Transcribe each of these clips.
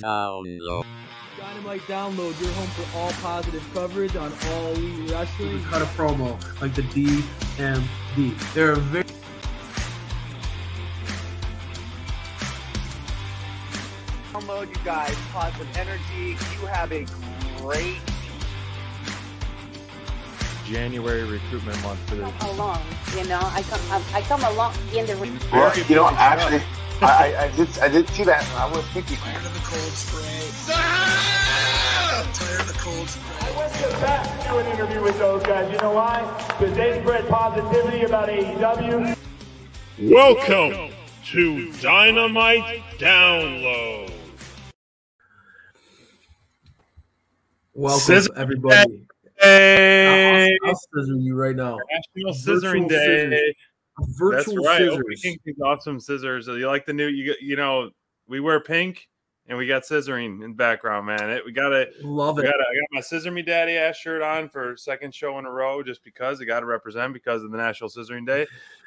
Dynamite Download. Dynamite Download, your home for all positive coverage on all elite wrestling. cut a promo like the DMD. They're very download, you guys. Positive energy. You have a great January recruitment month for this. along. You know, I come I, I come along in the re- Well, you know, actually, I, I, I did I did see that. and I was thinking, Tired of the cold spray. Ah! Tired of the cold spray. I went to Bat to do an interview with those guys. You know why? Because they spread positivity about AEW. Welcome to Dynamite Download. welcome Scissor everybody. Hey, I'll, I'll scissor you right now. National Virtual Scissoring Day. scissors. Virtual right. scissors. Opie awesome scissors. You like the new? You you know, we wear pink and we got scissoring in the background, man. It, we got it. Love it. got, I got my Scissor Me Daddy ass shirt on for second show in a row just because I got to represent because of the National Scissoring Day.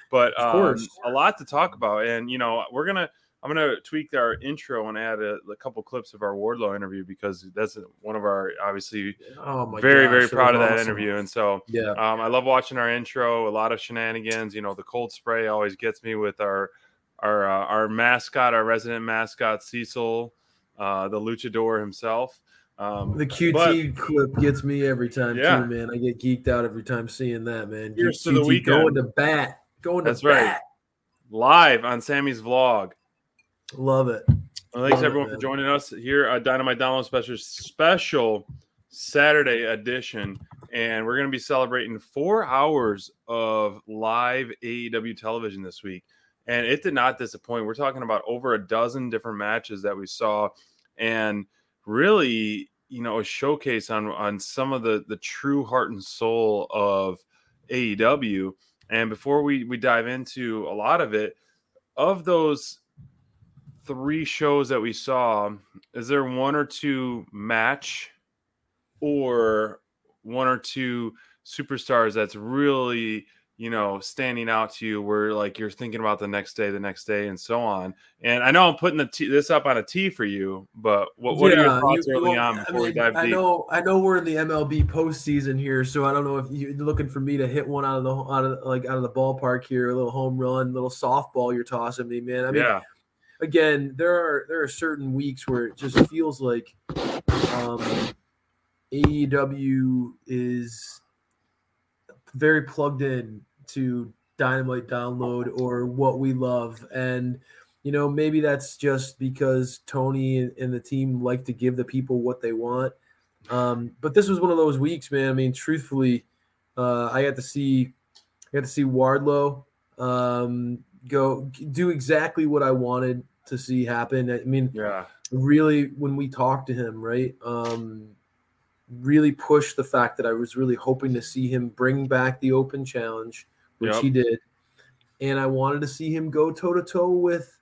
But Of um, a lot to talk about, and you know we're gonna I'm gonna tweak our intro and add a, a couple clips of our Wardlow interview because that's one of our obviously Oh my very gosh, very proud of that awesome. interview, and so Yeah. um, I love watching our intro. A lot of shenanigans. You know, the cold spray always gets me with our our uh, our mascot, our resident mascot Cecil, uh, the luchador himself. Um, The QT clip gets me every time Yeah. too, man. I get geeked out every time seeing that, man. Here's to the weekend. going to bat. Going to That's right. bat. live on Sammy's vlog. Love it. Well, thanks Love it, everyone for joining us here at Dynamite Download Special Special Saturday edition, and we're going to be celebrating four hours of live AEW television this week, and it did not disappoint. We're talking about over a dozen different matches that we saw, and really, you know, a showcase on on some of the the true heart and soul of AEW. And before we we dive into a lot of it, of those three shows that we saw, is there one or two match or one or two superstars that's really, you know, standing out to you where like you're thinking about the next day, the next day, and so on? And I know I'm putting the t- this up on a T for you, but what, what are your thoughts you- early well, on I before we dive I deep? know, I know we're in the MLB postseason here, so I don't know if you're looking for me to hit one out of the out of like out of the ballpark here, a little home run, little softball you're tossing me, man. I mean, yeah, again, there are there are certain weeks where it just feels like um, AEW is very plugged in to Dynamite Download or what we love, and you know maybe that's just because Tony and, the team like to give the people what they want. Um, but this was one of those weeks, man. I mean, truthfully, uh, I got to see I got to see Wardlow um, go do exactly what I wanted to see happen. I mean, yeah, really when we talked to him, right? Um, really pushed the fact that I was really hoping to see him bring back the open challenge, which Yep. he did, and I wanted to see him go toe to toe with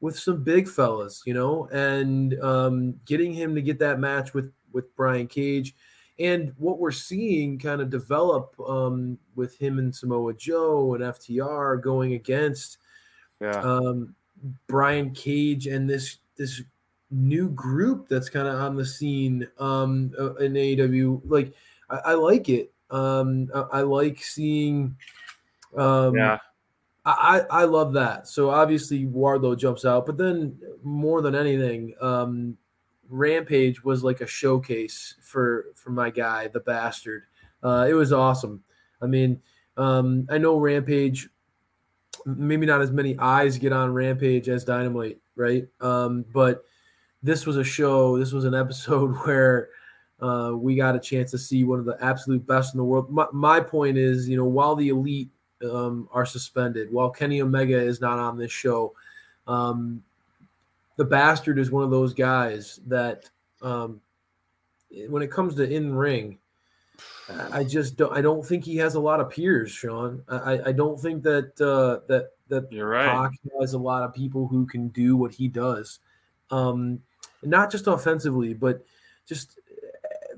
with some big fellas, you know, and um, getting him to get that match with with Brian Cage. And what we're seeing kind of develop um, with him and Samoa Joe and FTR going against yeah, um, Brian Cage and this this new group that's kind of on the scene um, uh, in AEW. Like, I, I like it. Um, I, I like seeing. Um, yeah. I, I I love that. So obviously Wardlow jumps out, but then more than anything, um, Rampage was like a showcase for for my guy, the bastard. Uh, it was awesome. I mean, um, I know Rampage. Maybe not as many eyes get on Rampage as Dynamite, right? Um, but this was a show. This was an episode where uh, we got a chance to see one of the absolute best in the world. My, my point is, you know, while the elite um, are suspended, while Kenny Omega is not on this show, um, the bastard is one of those guys that, um, when it comes to in ring, I just don't. I don't think he has a lot of peers, Sean. I, I don't think that uh, that that You're right. Pac has a lot of people who can do what he does, um, not just offensively, but just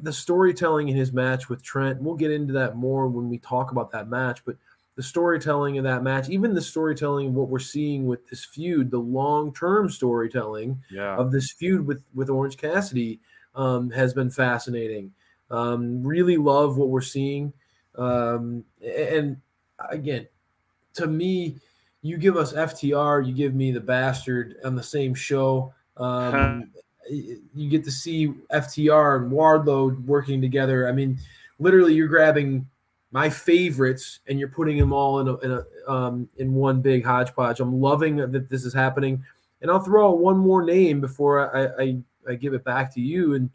the storytelling in his match with Trent. We'll get into that more when we talk about that match. But the storytelling of that match, even the storytelling of what we're seeing with this feud, the long term storytelling Yeah. of this feud with with Orange Cassidy um, has been fascinating. Um, really love what we're seeing, um, and again, to me, you give us FTR, you give me the bastard on the same show. Um, you get to see FTR and Wardlow working together. I mean, literally, you're grabbing my favorites and you're putting them all in a, in a um, in one big hodgepodge. I'm loving that this is happening, and I'll throw out one more name before I, I I give it back to you. And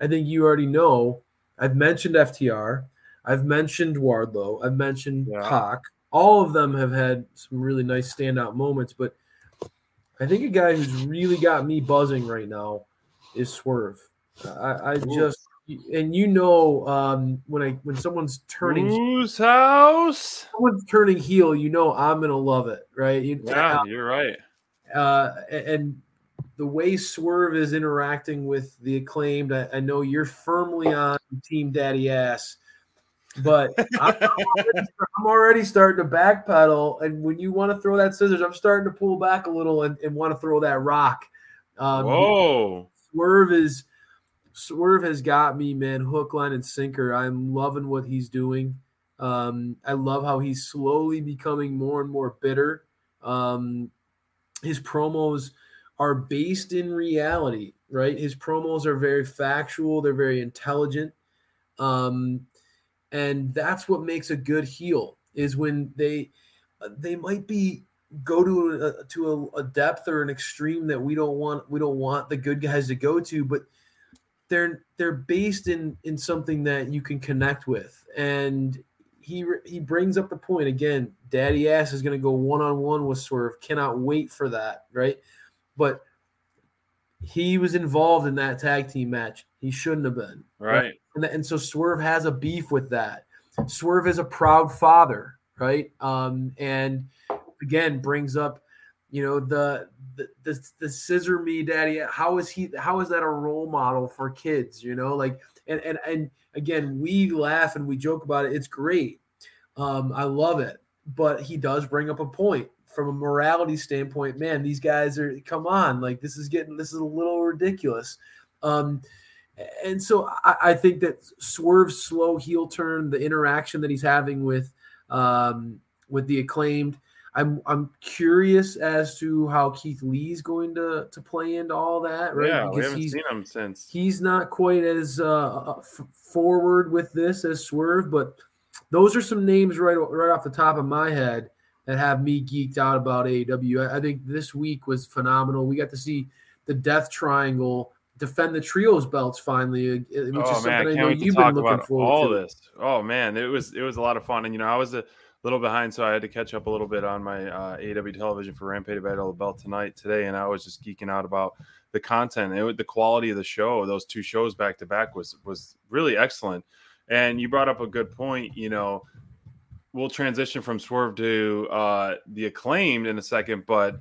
I think you already know. I've mentioned FTR. I've mentioned Wardlow. I've mentioned Yeah. Pac. All of them have had some really nice standout moments, but I think a guy who's really got me buzzing right now is Swerve. I, I just and you know um, when I when someone's turning Whose house? someone's turning heel, you know I'm gonna love it, right? You, Yeah, you're right. uh, and the way Swerve is interacting with the acclaimed, I, I know you're firmly on Team Daddy Ass, but I'm, already, I'm already starting to backpedal. And when you want to throw that scissors, I'm starting to pull back a little and, and want to throw that rock. Um, Whoa. Swerve is Swerve has got me, man, hook, line, and sinker. I'm loving what he's doing. Um, I love how he's slowly becoming more and more bitter. Um, his promos are based in reality, right? His promos are very factual, they're very intelligent. Um, and that's what makes a good heel is when they they might be go to a, to a, a depth or an extreme that we don't want we don't want the good guys to go to but they're they're based in in something that you can connect with and he he brings up the point again daddy ass is going to go one-on-one with swerve cannot wait for that right but he was involved in that tag team match he shouldn't have been Right. and, and so Swerve has a beef with that. Swerve is a proud father, right? Um, and again, brings up, you know, the the the, the scissor me daddy. How is he? How is that a role model for kids? You know, like and and and again, we laugh and we joke about it. It's great. Um, I love it, but he does bring up a point from a morality standpoint. Man, these guys are come on, like this is getting this is a little ridiculous. Um, and so I, I think that Swerve's slow heel turn, the interaction that he's having with um, with the acclaimed, I'm I'm curious as to how Keith Lee's going to to play into all that, right? Yeah, we because haven't he's seen him since. he's not quite as uh, f- forward with this as Swerve, but those are some names right right off the top of my head that have me geeked out about AEW. I, I think this week was phenomenal. We got to see the Death Triangle defend the trios belts finally, uh, which is oh something man, I I know can't wait to you've been looking forward all to. this. Oh man, it was it was a lot of fun, and you know I was a little behind, so I had to catch up a little bit on my uh, AEW television for Rampage Battle of the Belt tonight today, and I was just geeking out about the content, it, the quality of the show. Those two shows back to back was was really excellent. And you brought up a good point. You know, we'll transition from Swerve to uh, the acclaimed in a second, but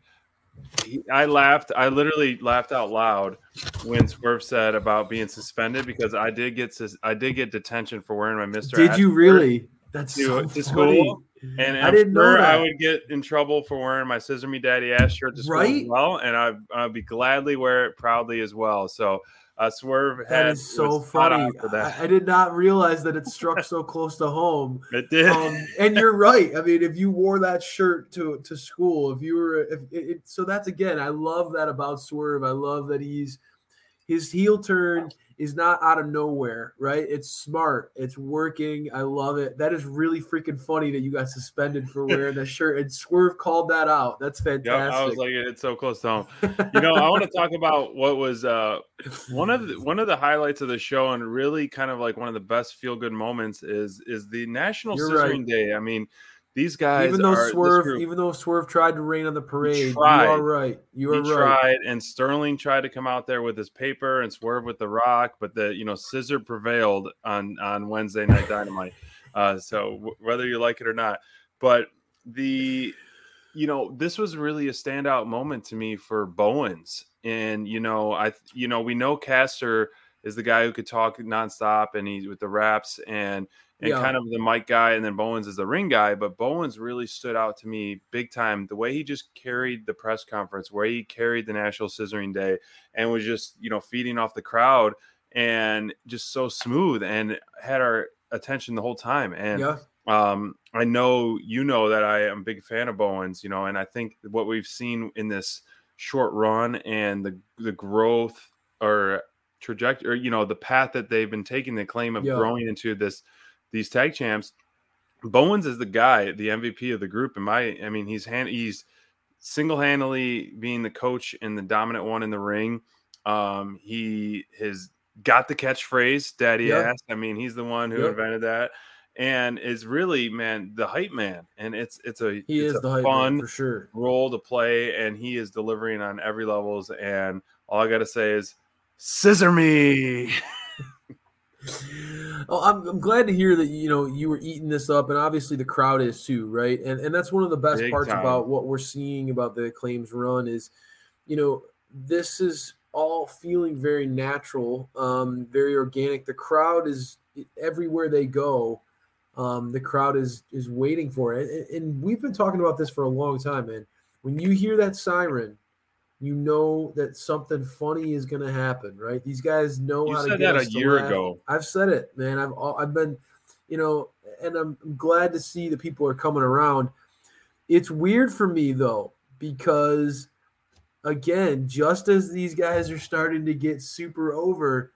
he, I laughed. I literally laughed out loud when Swerve said about being suspended because I did get sus- I did get detention for wearing my Mister. Did you really? That's to, so to school? And I I'm didn't know sure I would get in trouble for wearing my Scissor Me Daddy ass shirt to school Right? as well, and I I'd be gladly wear it proudly as well. So uh, Swerve That had is so funny. for that. I, I did not realize that it struck so close to home. it did. um, and you're right. I mean, if you wore that shirt to to school, if you were, if it, it, so that's again, I love that about Swerve. I love that he's his heel turn is not out of nowhere, right? It's smart. It's working. I love it. That is really freaking funny that you got suspended for wearing that shirt. And Swerve called that out. That's Yep, fantastic. I was like, it's so close to home. You know, I want to talk about what was uh, one of the, one of the highlights of the show, and really kind of like one of the best feel good moments is is the National You're Scissoring right. Day. I mean, these guys, even though are, Swerve, group- even though Swerve tried to rain on the parade, tried. you are right. You are he right. tried, and Sterling tried to come out there with his paper and swerve with the rock, but the you know scissor prevailed on on Wednesday Night Dynamite. Uh, so w- whether you like it or not, but the you know this was really a standout moment to me for Bowens, and you know I you know we know Caster is the guy who could talk nonstop and he's with the raps and and Yeah. kind of the mic guy, and then Bowens is the ring guy. But Bowens really stood out to me big time. The way he just carried the press conference, where he carried the National Scissoring Day, and was just you know feeding off the crowd and just so smooth and had our attention the whole time. And Yeah. um, I know you know that I am a big fan of Bowens, you know, and I think what we've seen in this short run and the the growth or trajectory, or, you know, the path that they've been taking, the claim of Yeah. growing into this these tag champs. Bowens is the guy, the MVP of the group. In my, I mean, he's hand, he's single handedly being the coach and the dominant one in the ring. Um, he has got the catchphrase "Daddy Yeah. ass." I mean, he's the one who invented that, and is really man the hype man. And it's it's a He it's is a the hype fun for sure. role to play, and he is delivering on every levels. And all I got to say is, scissor me. Oh, I'm, I'm glad to hear that you know you were eating this up, and obviously the crowd is too, right? And and that's one of the best Big parts time. about what we're seeing about the claims run is, you know, this is all feeling very natural, um, very organic. The crowd is everywhere they go. Um, the crowd is is waiting for it, and, and we've been talking about this for a long time, man. When you hear that siren, you know that something funny is going to happen, right? These guys know You how to get that a us to year laugh. ago. I've said it, man. I've al- I've been, you know, and I'm I'm glad to see that people are coming around. It's weird for me though because again, just as these guys are starting to get super over,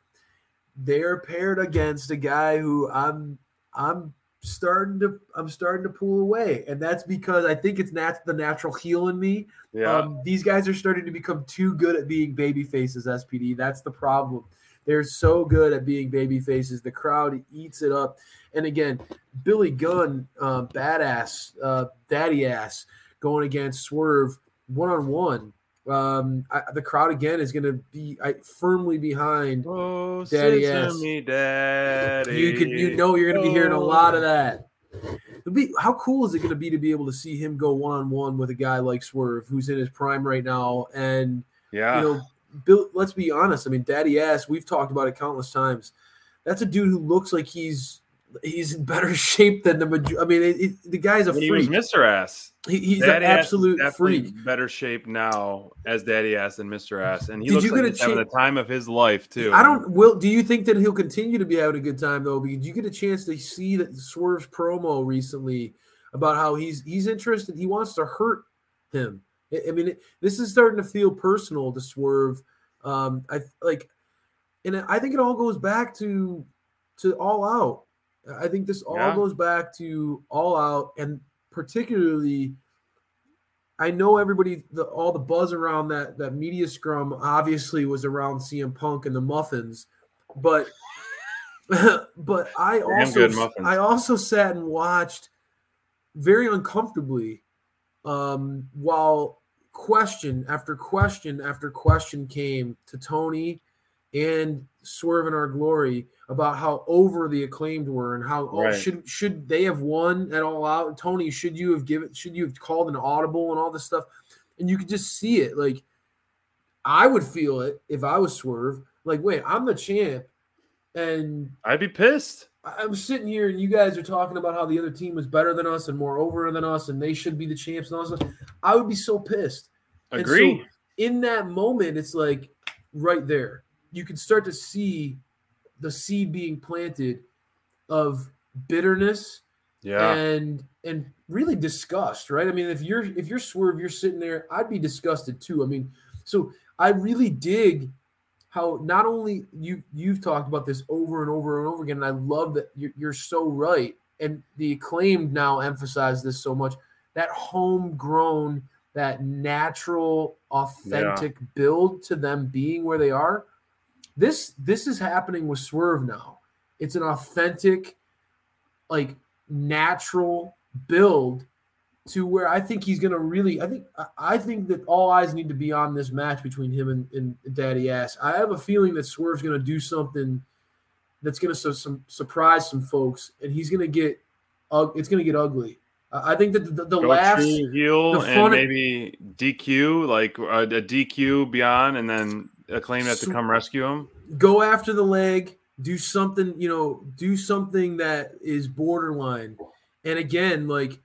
they're paired against a guy who I'm I'm starting to I'm starting to pull away, and that's because I think it's nat- the natural heel in me. Yeah. Um, these guys are starting to become too good at being baby faces. SPD. That's the problem. They're so good at being baby faces. The crowd eats it up. And again, Billy Gunn, uh, badass, uh, daddy ass, going against Swerve one on one. Um, I, the crowd again is going to be I, firmly behind. Oh, Daddy scissor ass. me, daddy. You can you know you're going to be hearing a Oh. lot of that. It'll be how cool is it going to be to be able to see him go one on one with a guy like Swerve, who's in his prime right now, and Yeah. you know, Bill. Let's be honest. I mean, Daddy Ass. We've talked about it countless times. That's a dude who looks like he's he's in better shape than the major. I mean, it, it, the guy's a when he was freak. Mr. Ass. He, he's an Daddy Ass is absolute freak. Better shape now as Daddy Ass than Mr. Ass, and he Did looks you like he's having the time of his life too. I don't. Will do you think that he'll continue to be having a good time though? Because you get a chance to see that Swerve's promo recently about how he's he's interested. He wants to hurt him. I, I mean, it, this is starting to feel personal to Swerve. Um, I like, and I think it all goes back to to All Out. I think this all Yeah. goes back to All Out, and particularly. I know everybody, the, all the buzz around that that media scrum obviously was around CM Punk and the muffins, but but I also. I also sat and watched very uncomfortably um, while question after question after question came to Tony and Swerve in Our Glory about how over the acclaimed were and how oh, should should they have won at all out? Tony, should you have given should you have called an audible and all this stuff? And you could just see it. Like I would feel it if I was Swerve. Like, wait, I'm the champ, and I'd be pissed. I'm sitting here and you guys are talking about how the other team was better than us and more over than us and they should be the champs and all this. stuff. I would be so pissed. And so Agree. in that moment, it's like right there. You can start to see the seed being planted of bitterness yeah. and and really disgust, right? I mean, if you're if you're swerve, you're sitting there, I'd be disgusted too. I mean, so I really dig how not only you you've talked about this over and over and over again, and I love that you're, you're so right. And the acclaimed now emphasize this so much that homegrown, that natural, authentic build to them being where they are. This this is happening with Swerve now. It's an authentic, like natural build to where I think he's gonna really. I think I- think that all eyes need to be on this match between him and, and Daddy Ass. I have a feeling that Swerve's gonna do something that's gonna su- some surprise some folks, and he's gonna get. ug- It's gonna get ugly. I I think that the, the, the true heel the and maybe DQ, like uh, a, a DQ beyond, and then acclaim that to come rescue him. go after the leg, do something, you know, do something that is borderline. And again, like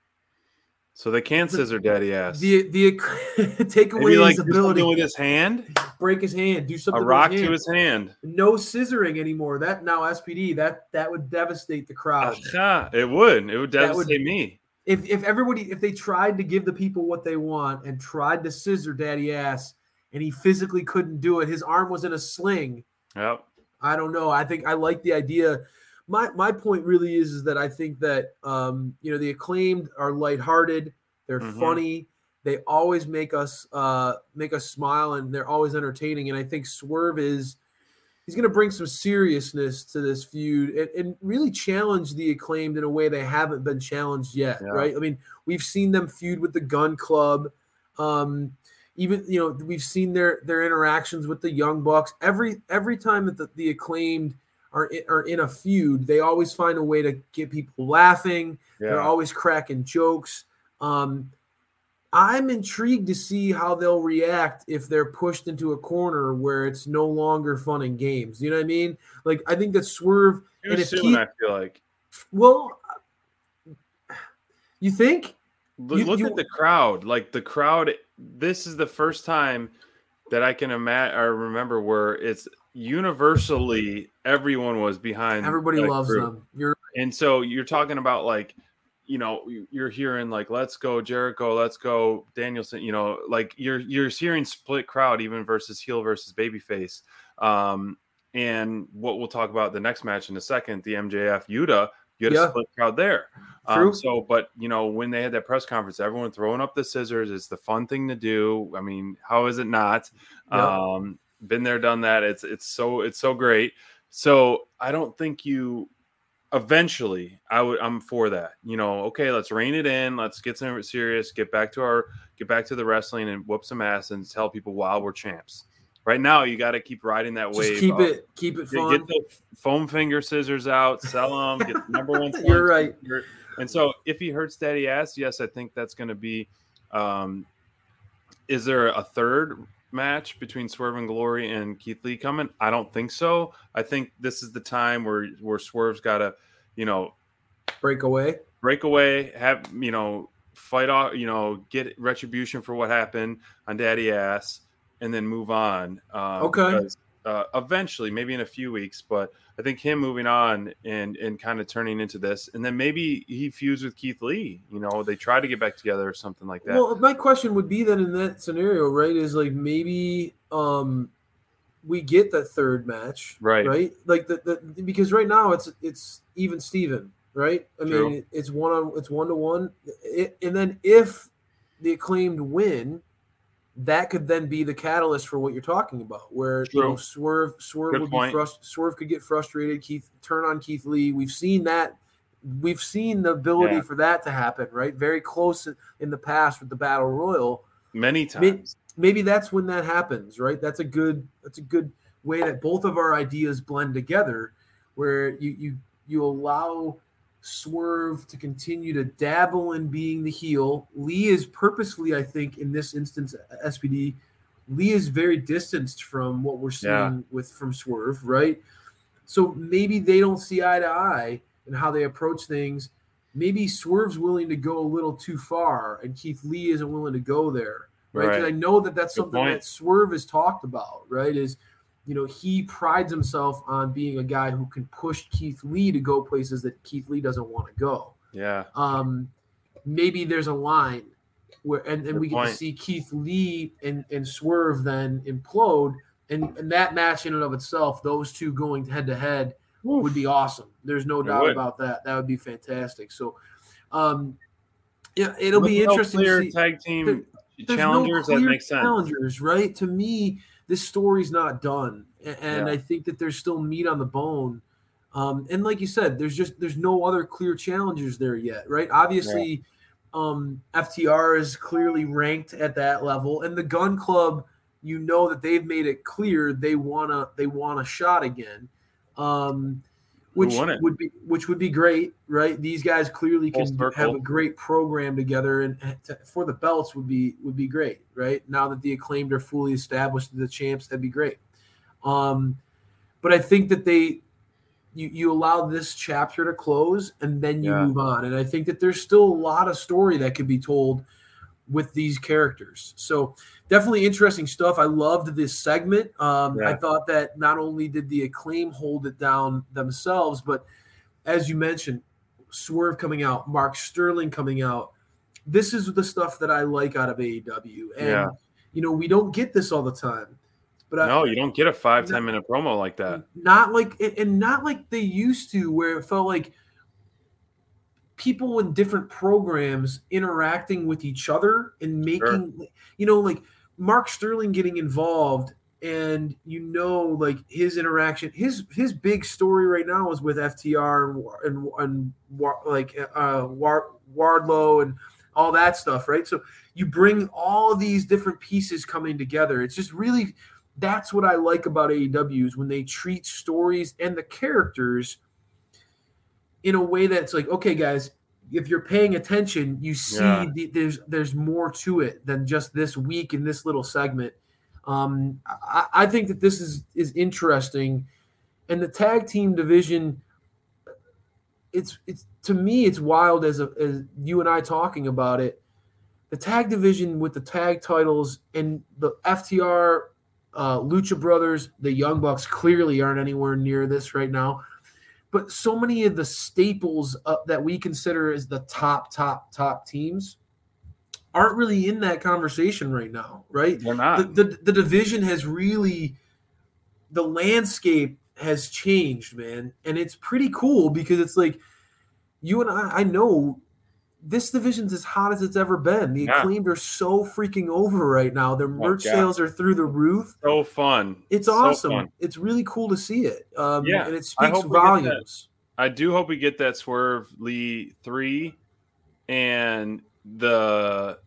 So they can scissor daddy ass. the the take away Maybe like his ability, with his hand, break his hand, do something a rock his to his hand. no scissoring anymore. That now SPD that that would devastate the crowd. Aha, it would. It would That would- devastate me. if if everybody if they tried to give the people what they want and tried to scissor daddy ass and he physically couldn't do it, his arm was in a sling. Yep. I don't know. I think I like the idea. My my point really is, is that I think that um, you know the acclaimed are lighthearted, they're Mhm. funny, they always make us uh, make us smile, and they're always entertaining. And I think Swerve is he's going to bring some seriousness to this feud and, and really challenge the acclaimed in a way they haven't been challenged yet. Yeah. Right? I mean, we've seen them feud with the Gun Club. Um, even you know we've seen their their interactions with the young bucks every every time that the, the acclaimed are in, are in a feud they always find a way to get people laughing they're always cracking jokes um i'm intrigued to see how they'll react if they're pushed into a corner where it's no longer fun and games you know what i mean like i think that swerve Too and if soon, Keith- I feel like. well you think Look, You- look you- at the crowd. Like the crowd. This is the first time that I can imagine or remember where it's universally everyone was behind. everybody loves group. them you're And so you're talking about like, you know, you- you're hearing like, let's go Jericho, let's go Danielson. You know, like you're you're hearing split crowd even versus heel versus babyface. Um, and what we'll talk about the next match in a second, the MJF Yuta, you had Yeah. a split crowd there. True. Um, so, but you know, when they had that press conference, everyone throwing up the scissors. It's the fun thing to do. I mean, how is it not? Yeah. Um, been there, done that. It's it's so it's so great. So I don't think you eventually I would I'm for that. You know, okay, let's rein it in, let's get some serious, get back to our get back to the wrestling and whoop some ass and tell people wow we're champs. Right now you got to keep riding that just wave. keep it keep it fun get the foam finger scissors out, sell them, get the number one. You're right. finger. And so if he hurts daddy ass, yes, I think that's going to be. Um, is there a third match between Swerve and Glory and Keith Lee coming? I don't think so. I think this is the time where where Swerve's got to, you know, break away break away, have you know, fight off, you know, get retribution for what happened on Daddy Ass, and then move on. Um, Okay. because, uh, eventually, maybe in a few weeks, but I think him moving on and and kind of turning into this, and then maybe he fused with Keith Lee. You know, they try to get back together or something like that. Well, my question would be then in that scenario, right? Is like maybe um we get that third match, Right. Right, like the, the because right now it's it's even Steven, right? I True. mean, it's one on it's one to one, It- and then if the acclaimed win, that could then be the catalyst for what you're talking about, where you know Swerve Swerve Good would point. be frust- Swerve could get frustrated. Keith turn on Keith Lee. We've seen that. We've seen the ability Yeah. for that to happen, right? Very close in, the past with the Battle Royal. Many times. Maybe that's when that happens, right? That's a good that's a good way that both of our ideas blend together, where you you you allow Swerve to continue to dabble in being the heel. Lee is purposefully, I think, in this instance, SPD. Lee is very distanced from what we're seeing Yeah. with from Swerve, right? So maybe they don't see eye to eye in how they approach things. Maybe Swerve's willing to go a little too far, and Keith Lee isn't willing to go there, right? 'Cause Right. I know that that's Good something point. that Swerve has talked about, right? Is you know he prides himself on being a guy who can push Keith Lee to go places that Keith Lee doesn't want to go. Yeah. Um, maybe there's a line where, and, and Good we get point. to see Keith Lee and, and Swerve then implode, and, and that match in and of itself, those two going head to head would be awesome. There's no It doubt would. about that. That would be fantastic. So, um, yeah, it'll With be no interesting clear to see tag team There- challengers. no that clear makes sense. Challengers, right? To me, this story's not done, and Yeah. I think that there's still meat on the bone. Um, and like you said, there's just there's no other clear challengers there yet, right? Obviously, um, FTR is clearly ranked at that level, and the Gun Club, you know that they've made it clear they wanna they want a shot again. Um, which would be which would be great, right? These guys clearly can have a great program together, and to, for the belts would be would be great, right? Now that the acclaimed are fully established, the champs, that'd be great. Um, but I think that they you you allow this chapter to close and then you Yeah. move on. And I think that there's still a lot of story that could be told with these characters. So definitely interesting stuff. I loved this segment. Um, I thought that not only did the acclaim hold it down themselves, but as you mentioned, Swerve coming out, Mark Sterling coming out. This is the stuff that I like out of AEW. And Yeah. you know, we don't get this all the time. But I, No, you don't get a five ten minute promo like that. not like and- and not like they used to where it felt like people in different programs interacting with each other and making you know like mark sterling getting involved and you know like his interaction his his big story right now is with ftr and and, and like uh wardlow and all that stuff right? So you bring all these different pieces coming together. It's just really that's what I like about AEW is when they treat stories and the characters in a way that's like, okay, guys, if you're paying attention, you see Yeah. the, there's there's more to it than just this week in this little segment. Um, I, I think that this is is interesting, and the tag team division. It's it's to me it's wild as a, as you and I talking about it. The tag division with the tag titles and the FTR uh, Lucha Brothers, the Young Bucks clearly aren't anywhere near this right now. But so many of the staples uh, that we consider as the top, top, top teams aren't really in that conversation right now, right? They're not. The, the, the division has really, the landscape has changed, man. And it's pretty cool because it's like, you and I, I know this division's as hot as it's ever been. The Yeah. acclaimed are so freaking over right now. Their merch God. sales are through the roof. so fun. It's So awesome. fun. It's really cool to see it. Um, Yeah, and it I speaks hope we get that. volumes. I do hope we get that Swerve Lee three, and the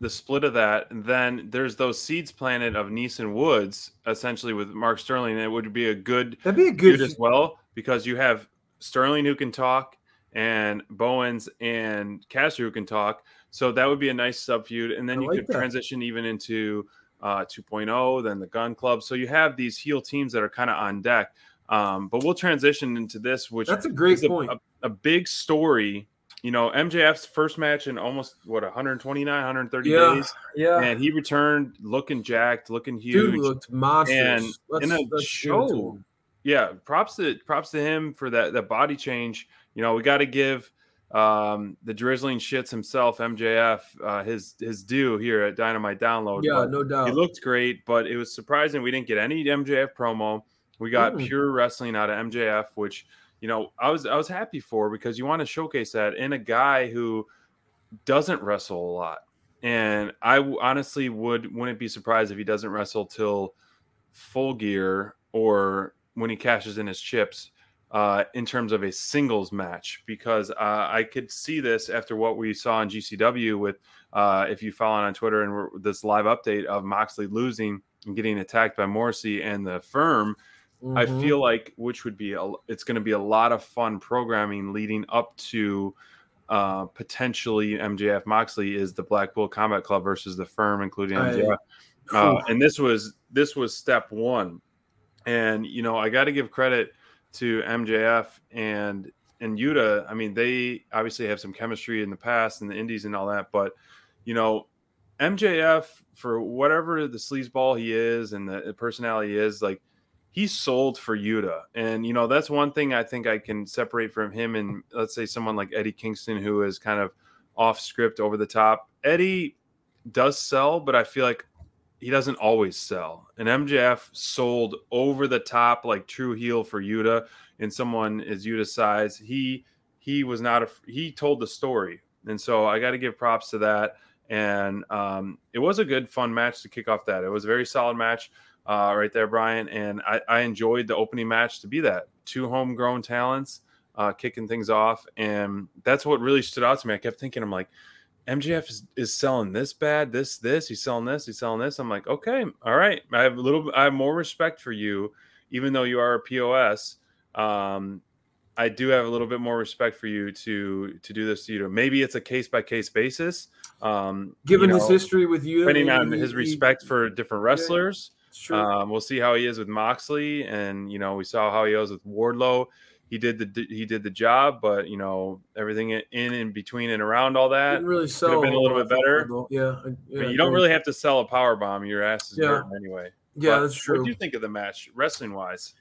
the split of that. And then there's those seeds planted of Nese and Woods, essentially with Mark Sterling. And it would be a good That'd be a good. as well because you have Sterling who can talk and Bowens and Caster who can talk. So that would be a nice sub feud. And then I you like could that. transition even into uh, 2.0, then the Gun Club. So you have these heel teams that are kind of on deck. Um, but we'll transition into this, which That's a great is a, point. a, a big story. You know, MJF's first match in almost what 129, 130 Yeah, days, yeah. and he returned looking jacked, looking huge, Dude looked monstrous. and in a let's give it to show, yeah, props to props to him for that that body change. You know, we got to give um, the drizzling shits himself, MJF, uh, his his due here at Dynamite Download. Yeah, But no doubt. he looked great, but it was surprising we didn't get any MJF promo. We got Mm. pure wrestling out of MJF, which you know I was I was happy for because you want to showcase that in a guy who doesn't wrestle a lot. And I w- honestly would wouldn't be surprised if he doesn't wrestle till full gear or when he cashes in his chips uh, in terms of a singles match because uh, I could see this after what we saw in GCW with uh, if you follow on Twitter and we're- this live update of Moxley losing and getting attacked by Morrissey and the firm. I Mhm. feel like which would be a, it's going to be a lot of fun programming leading up to uh, potentially MJF Moxley is the Blackpool Combat Club versus the firm, including I- MJF. Uh, and this was this was step one, and you know I got to give credit to MJF and and Yuta. I mean, they obviously have some chemistry in the past and the Indies and all that, but you know, MJF for whatever the sleazeball he is and the personality is, like he's sold for Yuta. And you know, that's one thing I think I can separate from him and let's say someone like Eddie Kingston who is kind of off script over the top. Eddie does sell, but I feel like he doesn't always sell. And MJF sold over the top like true heel for Yuta and someone is Yuta's size. He he was not a he told the story. And so I got to give props to that. And um, it was a good, fun match to kick off that. It was a very solid match uh, right there, Brian. And I, I enjoyed the opening match to be that two homegrown talents uh, kicking things off. And that's what really stood out to me. I kept thinking, I'm like, MJF is, is selling this bad, this, this, he's selling this, he's selling this. I'm like, okay, all right. I have a little, I have more respect for you, even though you are a POS. Um, I do have a little bit more respect for you to to do this to you. Maybe it's a case by case basis. Um, Given you his history with you, depending on he- his he- respect for different wrestlers. True. Um, we'll see how he is with Moxley, and you know we saw how he was with Wardlow. He did the he did the job, but you know everything in and between and around all that Didn't really could sell have been a little bit better. Yeah, yeah. you don't really have to sell a power bomb. Your ass is Yeah. hurting anyway. Yeah, But that's true. What do you think of the match, wrestling wise,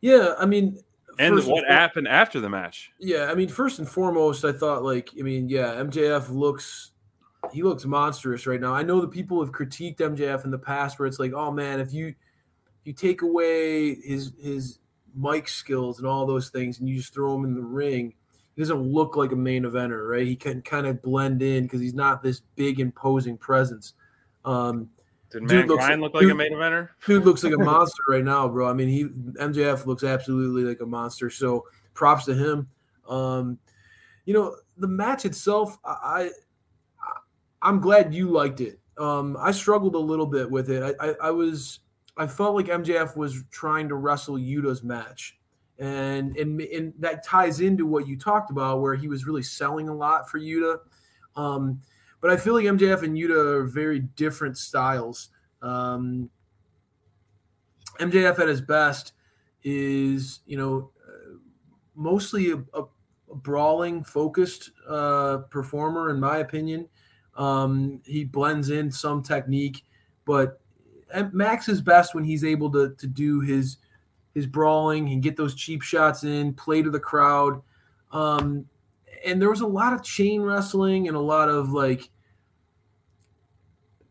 Yeah, I mean, and what fore- happened after the match? Yeah, I mean, first and foremost, I thought like, I mean, yeah, MJF looks he looks monstrous right now. I know the people have critiqued MJF in the past where it's like, oh man, if you you take away his his mic skills and all those things and you just throw him in the ring, he doesn't look like a main eventer, right? He can kind of blend in because he's not this big imposing presence. Um, Did Dude looks Mankind like- look like a main eventer? dude looks like a monster right now, bro. I mean, he MJF looks absolutely like a monster. So props to him. Um, you know, the match itself, I, I I'm glad you liked it. Um, I struggled a little bit with it. I, I, I was I felt like MJF was trying to wrestle Yuta's match. And, and and that ties into what you talked about, where he was really selling a lot for Yuta. Um, but I feel like MJF and Yuta are very different styles. Um, MJF at his best is, you know, uh, mostly a, a, a brawling focused uh, performer, in my opinion. Um, he blends in some technique, but Max is best when he's able to to do his his brawling and get those cheap shots in, play to the crowd. Um, and there was a lot of chain wrestling and a lot of like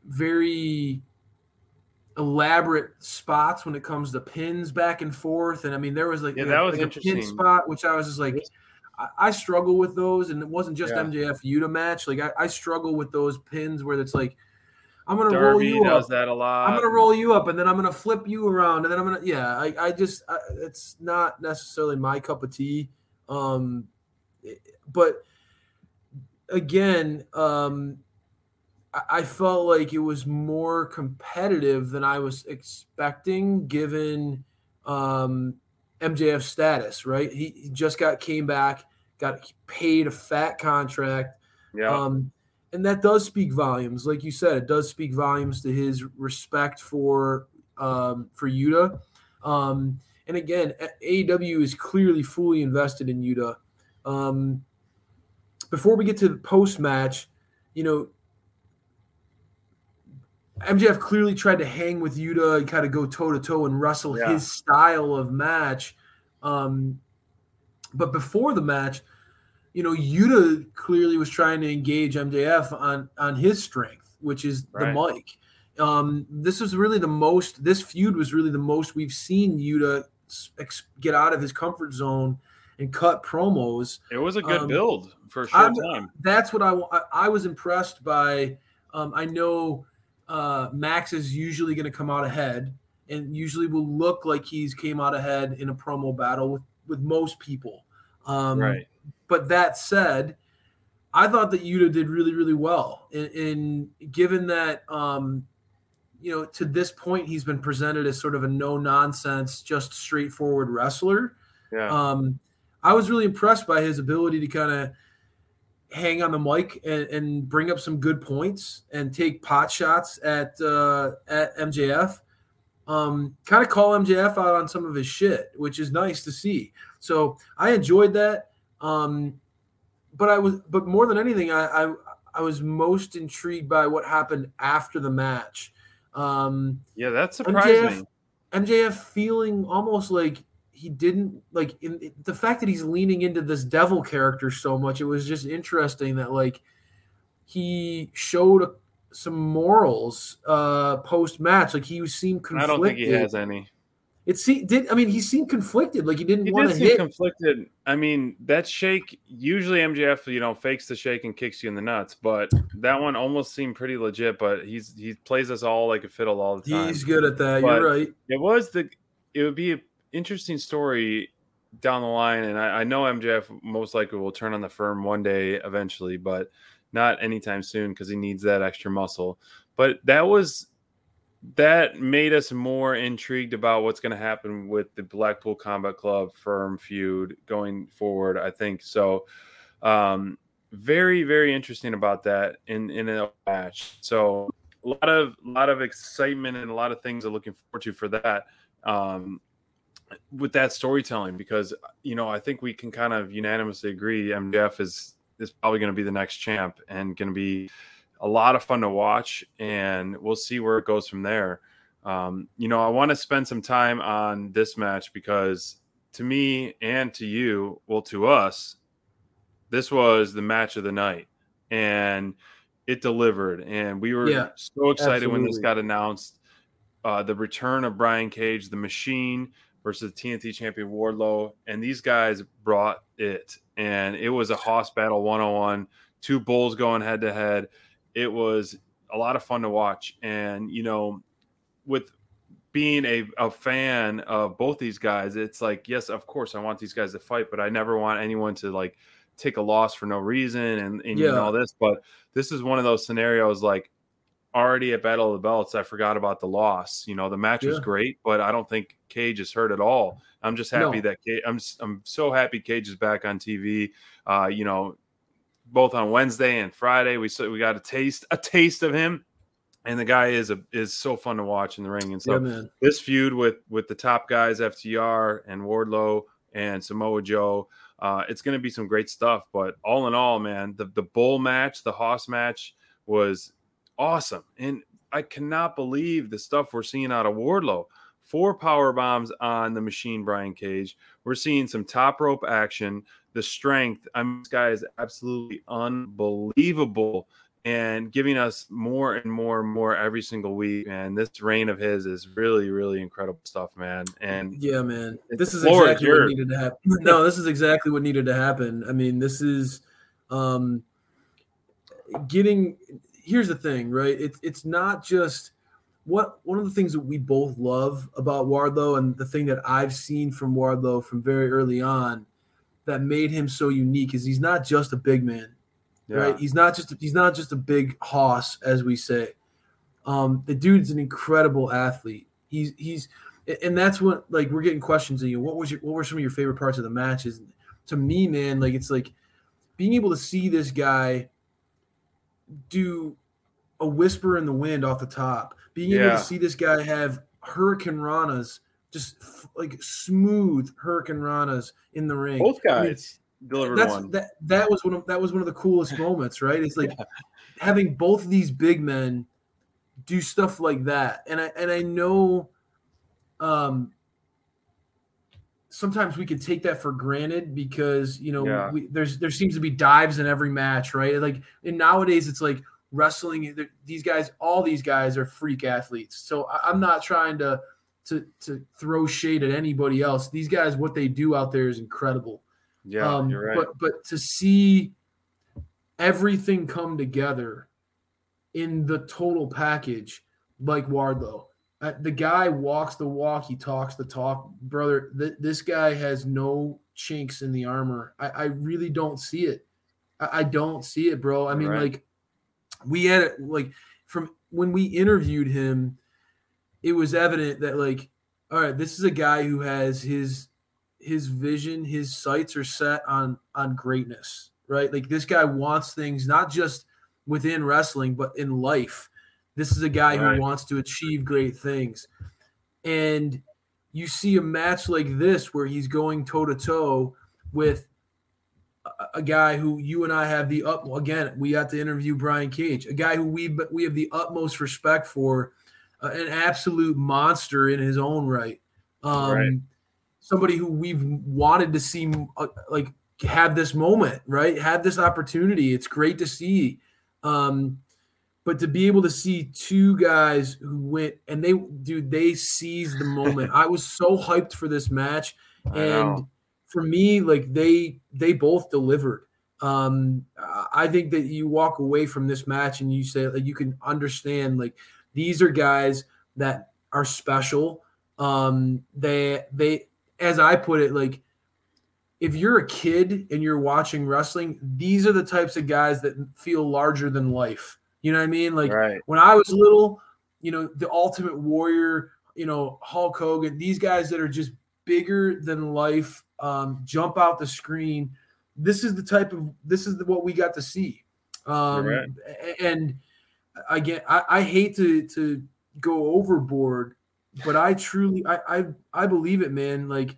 very elaborate spots when it comes to pins back and forth. And I mean, there was like, Yeah, a- that was like a pin spot, which I was just like, I, I struggle with those. And it wasn't just Yeah. MJF Yuta match. Like I, I struggle with those pins where it's like, I'm gonna roll you does up. that a lot. I'm gonna roll you up, and then I'm gonna flip you around, and then I'm gonna yeah. I, I just I, it's not necessarily my cup of tea, um, but again, um, I, I felt like it was more competitive than I was expecting, given um, MJF's status. Right, he, he just got came back, got paid a fat contract. Yeah. Um, and that does speak volumes, like you said. It does speak volumes to his respect for um, for Yuta. Um, and again, AEW is clearly fully invested in Yuta. Um, before we get to the post match, you know, MJF clearly tried to hang with Yuta and kind of go toe to toe and wrestle Yeah. his style of match. Um, but before the match, you know, Yuta clearly was trying to engage MJF on on his strength, which is Right. the mic. Um, this was really the most. This feud was really the most we've seen Yuta ex- get out of his comfort zone and cut promos. it was a good um, build for a short I'm- time. That's what I, I I was impressed by. Um, I know uh, Max is usually going to come out ahead, and usually will look like he's came out ahead in a promo battle with with most people. Um, Right. But that said, I thought that Yuta did really, really well. And, in given that, um, you know, to this point, he's been presented as sort of a no nonsense, just straightforward wrestler. Yeah. Um, I was really impressed by his ability to kind of hang on the mic and, and bring up some good points and take pot shots at uh, at MJF. Um, kind of call MJF out on some of his shit, which is nice to see. So I enjoyed that. Um, but I was, but more than anything, I, I I was most intrigued by what happened after the match. Um, yeah, that surprised MJF, me. MJF feeling almost like he didn't like in, the fact that he's leaning into this devil character so much. It was just interesting that like he showed a, some morals uh post match. Like he seemed I don't think he has any. It se- did. I mean, he seemed conflicted. Like he didn't He want did to seem hit. conflicted. I mean, that shake usually MJF, you know, fakes the shake and kicks you in the nuts, but that one almost seemed pretty legit. But he's he plays us all like a fiddle all the time. He's good at that. But You're right. It was the. It would be an interesting story down the line, and I, I know MJF most likely will turn on the firm one day eventually, but not anytime soon because he needs that extra muscle. But that was that made us more intrigued about what's going to happen with the Blackpool Combat Club firm feud going forward. I think so. Um, very very interesting about that in in a match. So a lot of a lot of excitement and a lot of things I'm looking forward to for that. Um, with that storytelling, because you know I think we can kind of unanimously agree MJF is is probably going to be the next champ and going to be a lot of fun to watch, and we'll see where it goes from there. Um, you know, I want to spend some time on this match because to me and to you, well, to us, this was the match of the night, and it delivered. And we were Yeah, so excited when this got announced. Uh, the return of Brian Cage, the Machine versus TNT champion Wardlow, and these guys brought it. And it was a Hoss battle 101, two bulls going head to head. It was a lot of fun to watch. And, you know, with being a, a fan of both these guys, it's like, yes, of course, I want these guys to fight, but I never want anyone to like take a loss for no reason and, and Yeah. all this. But this is one of those scenarios like already at Battle of the Belts, I forgot about the loss. You know, the match was great, but I don't think Cage is hurt at all. I'm just happy No. that Cage, I'm I'm so happy Cage is back on TV. Uh, you know, both on Wednesday and Friday, we we got a taste a taste of him, and the guy is a is so fun to watch in the ring. And so yeah, this feud with with the top guys, FTR and Wardlow and Samoa Joe, uh, it's going to be some great stuff. But all in all, man, the the bull match, the Hoss match was awesome, and I cannot believe the stuff we're seeing out of Wardlow. Four power bombs on the machine, Brian Cage. We're seeing some top rope action. The strength, I mean, this guy is absolutely unbelievable and giving us more and more and more every single week. And this reign of his is really, really incredible stuff, man. And Yeah, man. This is exactly what needed to happen. No, this is exactly what needed to happen. I mean, this is um getting here's the thing, right? It's it's not just what one of the things that we both love about Wardlow and the thing that I've seen from Wardlow from very early on that made him so unique is he's not just a big man yeah, right? He's not just he's not just a big hoss, as we say. Um, the dude's an incredible athlete. He's he's and that's what like we're getting questions of you. What was your what were some of your favorite parts of the matches? To me, man, like it's like being able to see this guy do a whisper in the wind off the top, being able to see this guy have hurricane ranas, just f- like smooth hurricane ranas in the ring. both I mean, guys delivered that's one. that that was one of that was one of the coolest moments, right? It's like having both of these big men do stuff like that. And I and I know um sometimes we can take that for granted because you know Yeah. we, there's there seems to be dives in every match, right? Like and nowadays it's like wrestling. These guys, all these guys are freak athletes. So I, I'm not trying to to to throw shade at anybody else. These guys, what they do out there is incredible. yeah, Um, you're right. But but to see everything come together in the total package, like Wardlow, uh, the guy walks the walk, he talks the talk, brother. Th- this guy has no chinks in the armor. I, I really don't see it. I, I don't see it, bro. I mean, Right. like we had it like from when we interviewed him, it was evident that like, all right, this is a guy who has his his vision, his sights are set on on greatness, right? Like this guy wants things not just within wrestling, but in life. This is a guy Right. who wants to achieve great things. And you see a match like this where he's going toe to toe with a- guy who you and I have the up again. We got to interview Brian Cage, a guy who we we have the utmost respect for, an absolute monster in his own right. Um, Right. Somebody who we've wanted to see uh, like have this moment, right? Have this opportunity. It's great to see. Um, but to be able to see two guys who went and they dude they seized the moment. I was so hyped for this match and for me like they they both delivered um i think that you walk away from this match and you say like you can understand like these are guys that are special um they they as i put it like if you're a kid and you're watching wrestling these are the types of guys that feel larger than life you know what i mean like right. when I was little, you know, the Ultimate Warrior, you know, Hulk Hogan, these guys that are just bigger than life, um, jump out the screen. This is the type of this is the, what we got to see, um, right. and again, I, I hate to to go overboard, but I truly I, I I believe it, man. Like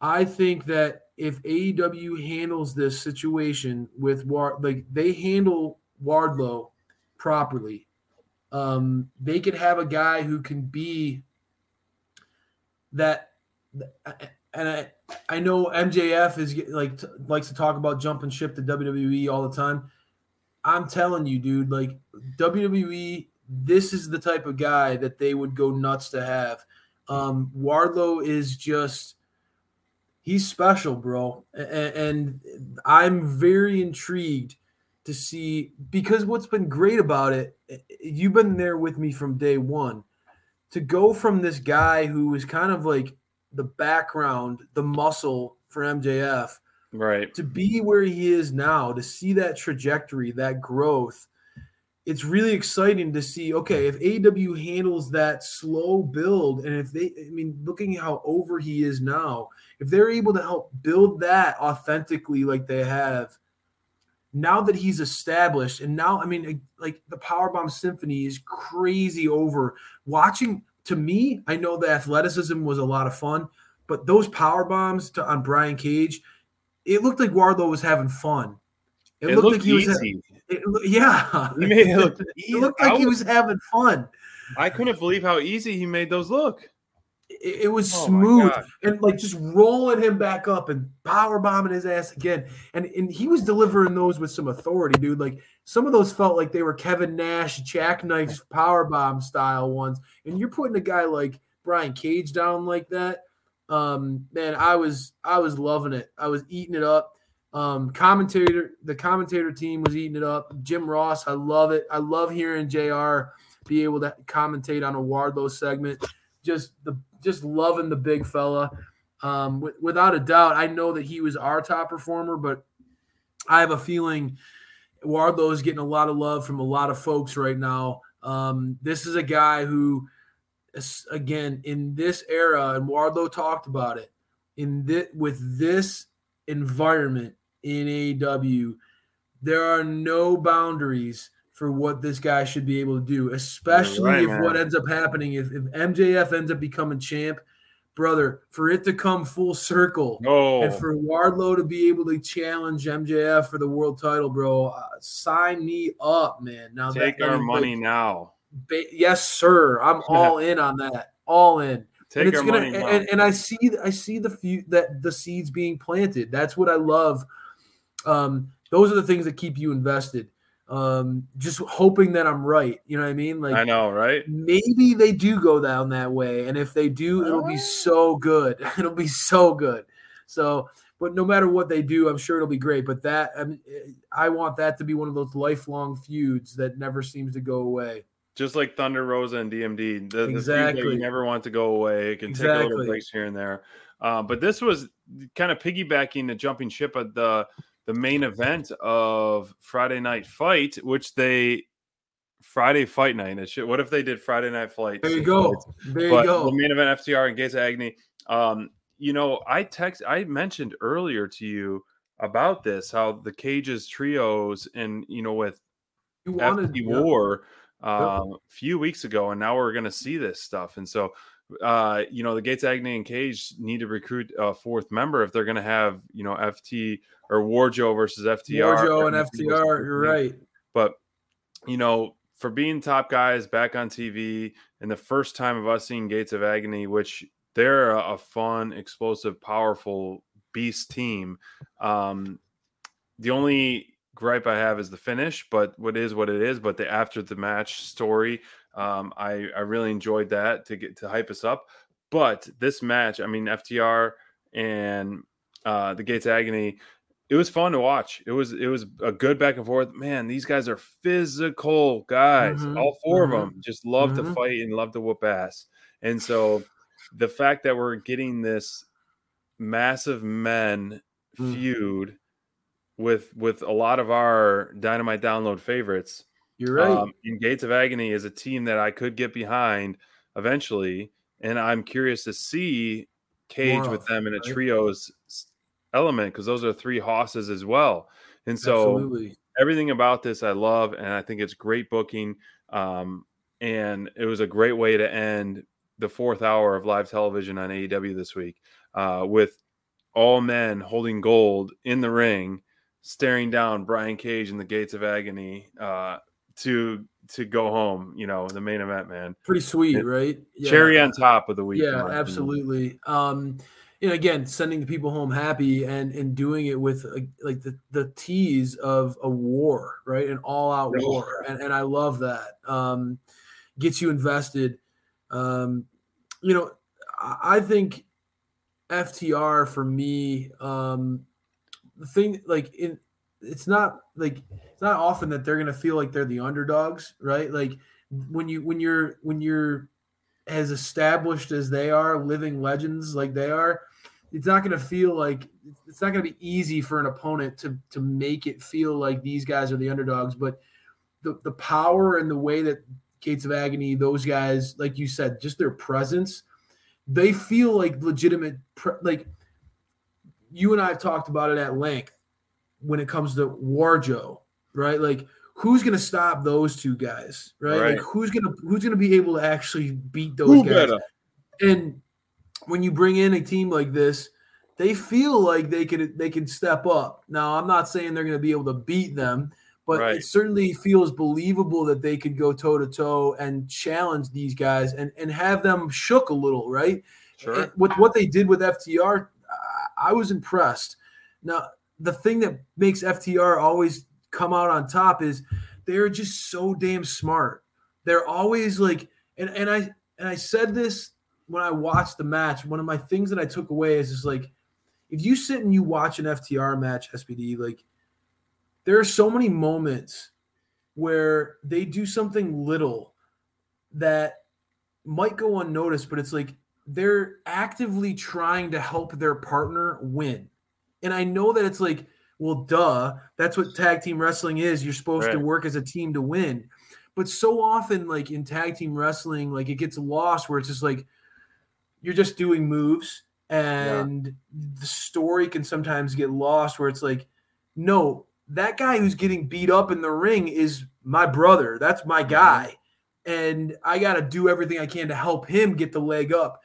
I think that if AEW handles this situation with Ward, like they handle Wardlow properly, um, they could have a guy who can be that. And I, I know MJF is like likes to talk about jumping ship to WWE all the time. I'm telling you, dude, like WWE, this is the type of guy that they would go nuts to have. Um, Wardlow is just he's special, bro, and, and I'm very intrigued to see because what's been great about it, you've been there with me from day one. To go from this guy who was kind of like the background, the muscle for MJF, right? To be where he is now, to see that trajectory, that growth, it's really exciting to see. Okay, if AEW handles that slow build, and if they, I mean, looking how over he is now, if they're able to help build that authentically like they have, now that he's established, and now, I mean, like the Powerbomb Symphony is crazy over watching to me, I know the athleticism was a lot of fun, but those power bombs to, on Brian Cage, it looked like Wardlow was having fun. It, it looked, looked, like he easy. was. It, yeah, he made it look. it looked like he was having fun. I couldn't believe how easy he made those look. It, it was oh smooth and like just rolling him back up and power bombing his ass again. And and he was delivering those with some authority, dude. Like some of those felt like they were Kevin Nash jackknife power bomb style ones. And you're putting a guy like Brian Cage down like that. Um, man, I was I was loving it. I was eating it up. Um, commentator, the commentator team was eating it up. Jim Ross, I love it. I love hearing JR be able to commentate on a Wardlow segment. Just the just loving the big fella. Um, w- without a doubt, I know that he was our top performer, but I have a feeling Wardlow is getting a lot of love from a lot of folks right now. Um, this is a guy who, again, in this era, and Wardlow talked about it, in this with this environment in AEW, there are no boundaries for what this guy should be able to do, especially right, if man. what ends up happening, if, if MJF ends up becoming champ, brother, for it to come full circle oh. and for Wardlow to be able to challenge MJF for the world title, bro, uh, sign me up, man. Now take that, our money like, now. Ba- yes, sir. I'm all in on that. All in. Take and our gonna, money and, and, I see I see the few that the seeds being planted. That's what I love. Um, those are the things that keep you invested um, just hoping that I'm right. You know what I mean? Like I know, right? Maybe they do go down that way, and if they do, it'll be so good. It'll be so good. So, but no matter what they do, I'm sure it'll be great. But that I, mean, I want that to be one of those lifelong feuds that never seems to go away. Just like Thunder Rosa and DMD, the, exactly. the you never want to go away. It can exactly. take a little breaks here and there. Uh, but this was kind of piggybacking the jumping ship of the the main event of Friday Night Fight, which they Friday Fight Night. It should, what if they did Friday Night Fight? There you go. There but you go. The main event FTR and Gates Agony. Um, you know, I text I mentioned earlier to you about this how the cages trios and you know with you wanted, FT War um, a few weeks ago, and now we're going to see this stuff. And so uh, you know, the Gates Agony and Cage need to recruit a fourth member if they're going to have, you know, FT or Warjo versus FTR. Warjo and FTR, you're right. But, you know, for being top guys back on TV and the first time of us seeing Gates of Agony, which they're a, a fun, explosive, powerful beast team. Um, the only gripe I have is the finish, but what is what it is. But the after the match story, um, I I really enjoyed that to get to hype us up. But this match, I mean, FTR and uh, the Gates Agony, it was fun to watch. It was it was a good back and forth. Man, these guys are physical guys. Mm-hmm. All 4 mm-hmm. of them just love mm-hmm. to fight and love to whoop ass. And so the fact that we're getting this massive men Mm. feud with with a lot of our dynamite download favorites you're right. Um, and Gates of Agony is a team that I could get behind eventually, and I'm curious to see Cage with them in a trios element because those are three hosses as well. And so Absolutely. everything about this I love, and I think it's great booking. Um, and it was a great way to end the fourth hour of live television on AEW this week uh, with all men holding gold in the ring, staring down Brian Cage in the gates of agony uh, to to go home. You know, the main event, man. Pretty sweet, It- right? Yeah. Cherry on top of the week. Yeah, my opinion. absolutely. Um, and again, sending the people home happy and and doing it with like the the tease of a war, right? An all out Yeah. war, and and I love that. Um, gets you invested. Um, you know, I I think FTR for me, um, the thing like in it's not like it's not often that they're gonna feel like they're the underdogs, right? Like when you when you're when you're as established as they are, living legends like they are, it's not going to feel like it's not going to be easy for an opponent to to make it feel like these guys are the underdogs. But the the power and the way that Gates of Agony, those guys, like you said, just their presence, they feel like legitimate. Pre- like you and I have talked about it at length when it comes to Warjo, right? Like who's going to stop those two guys, right? Right. Like who's going to who's going to be able to actually beat those Who guys? better? And when you bring in a team like this, they feel like they could they can step up. Now, I'm not saying they're going to be able to beat them, but Right. it certainly feels believable that they could go toe to toe and challenge these guys and and have them shook a little, right? Sure. And with what they did with FTR, I- I was impressed. Now, the thing that makes FTR always come out on top is they're just so damn smart. They're always like, and and I and I said this when I watched the match. One of my things that I took away is just like, if you sit and you watch an FTR match, SPD, like there are so many moments where they do something little that might go unnoticed, but it's like they're actively trying to help their partner win. And I know that it's like, well, duh, that's what tag team wrestling is. You're supposed to work as a team to win. But so often, like in tag team wrestling, like it gets lost where it's just like you're just doing moves and the story can sometimes get lost where it's like, no, that guy who's getting beat up in the ring is my brother. That's my mm-hmm. guy. And I got to do everything I can to help him get the leg up.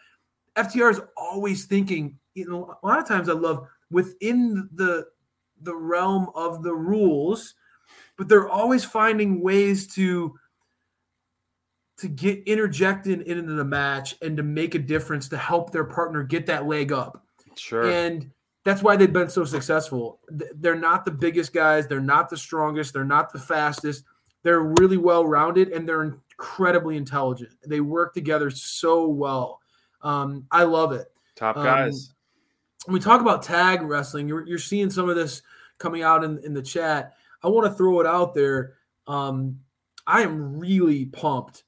FTR is always thinking, you know, a lot of times I love within the the realm of the rules, but they're always finding ways to to get interjected into the match and to make a difference to help their partner get that leg up. Sure. And that's why they've been so successful. They're not the biggest guys, they're not the strongest, they're not the fastest. They're really well rounded and they're incredibly intelligent. They work together so well. Um, I love it. Top um, guys. When we talk about tag wrestling, you're, you're seeing some of this coming out in, in the chat. I want to throw it out there. Um, I am really pumped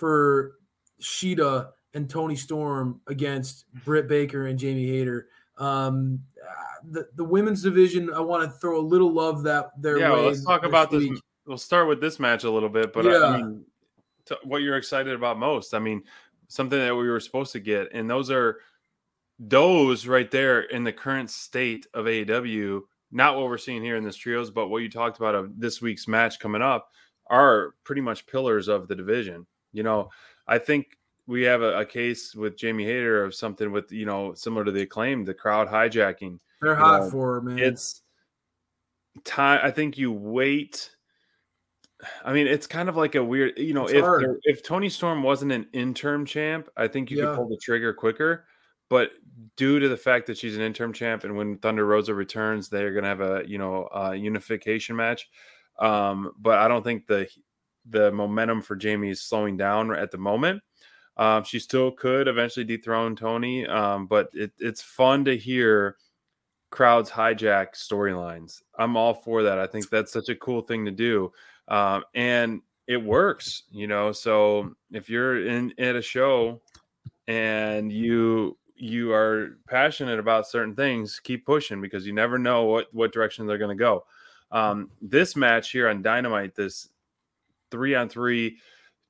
for Shida and Toni Storm against Britt Baker and Jamie Hayter. Um, the, the women's division, I want to throw a little love that their yeah, way. well, let's talk this about this. We'll start with this match a little bit, but Yeah. I mean, what you're excited about most? I mean, something that we were supposed to get, and those are those right there in the current state of AEW. Not what we're seeing here in this trios, but what you talked about of this week's match coming up are pretty much pillars of the division. You know, I think we have a, a case with Jamie Hayter of something with you know similar to the acclaim, the crowd hijacking. They're hot know, for her, man. It's time. I think you wait. I mean, it's kind of like a weird, you know, It's if hard. if Toni Storm wasn't an interim champ, I think you Yeah. could pull the trigger quicker. But due to the fact that she's an interim champ, and when Thunder Rosa returns, they're going to have a you know uh, unification match. Um, but I don't think the the momentum for Jamie is slowing down at the moment. Um, she still could eventually dethrone Toni, um, but it, it's fun to hear crowds hijack storylines. I'm all for that. I think that's such a cool thing to do, um, and it works. You know, so if you're in at a show and you you are passionate about certain things, keep pushing because you never know what what direction they're going to go. Um, this match here on Dynamite, this three on three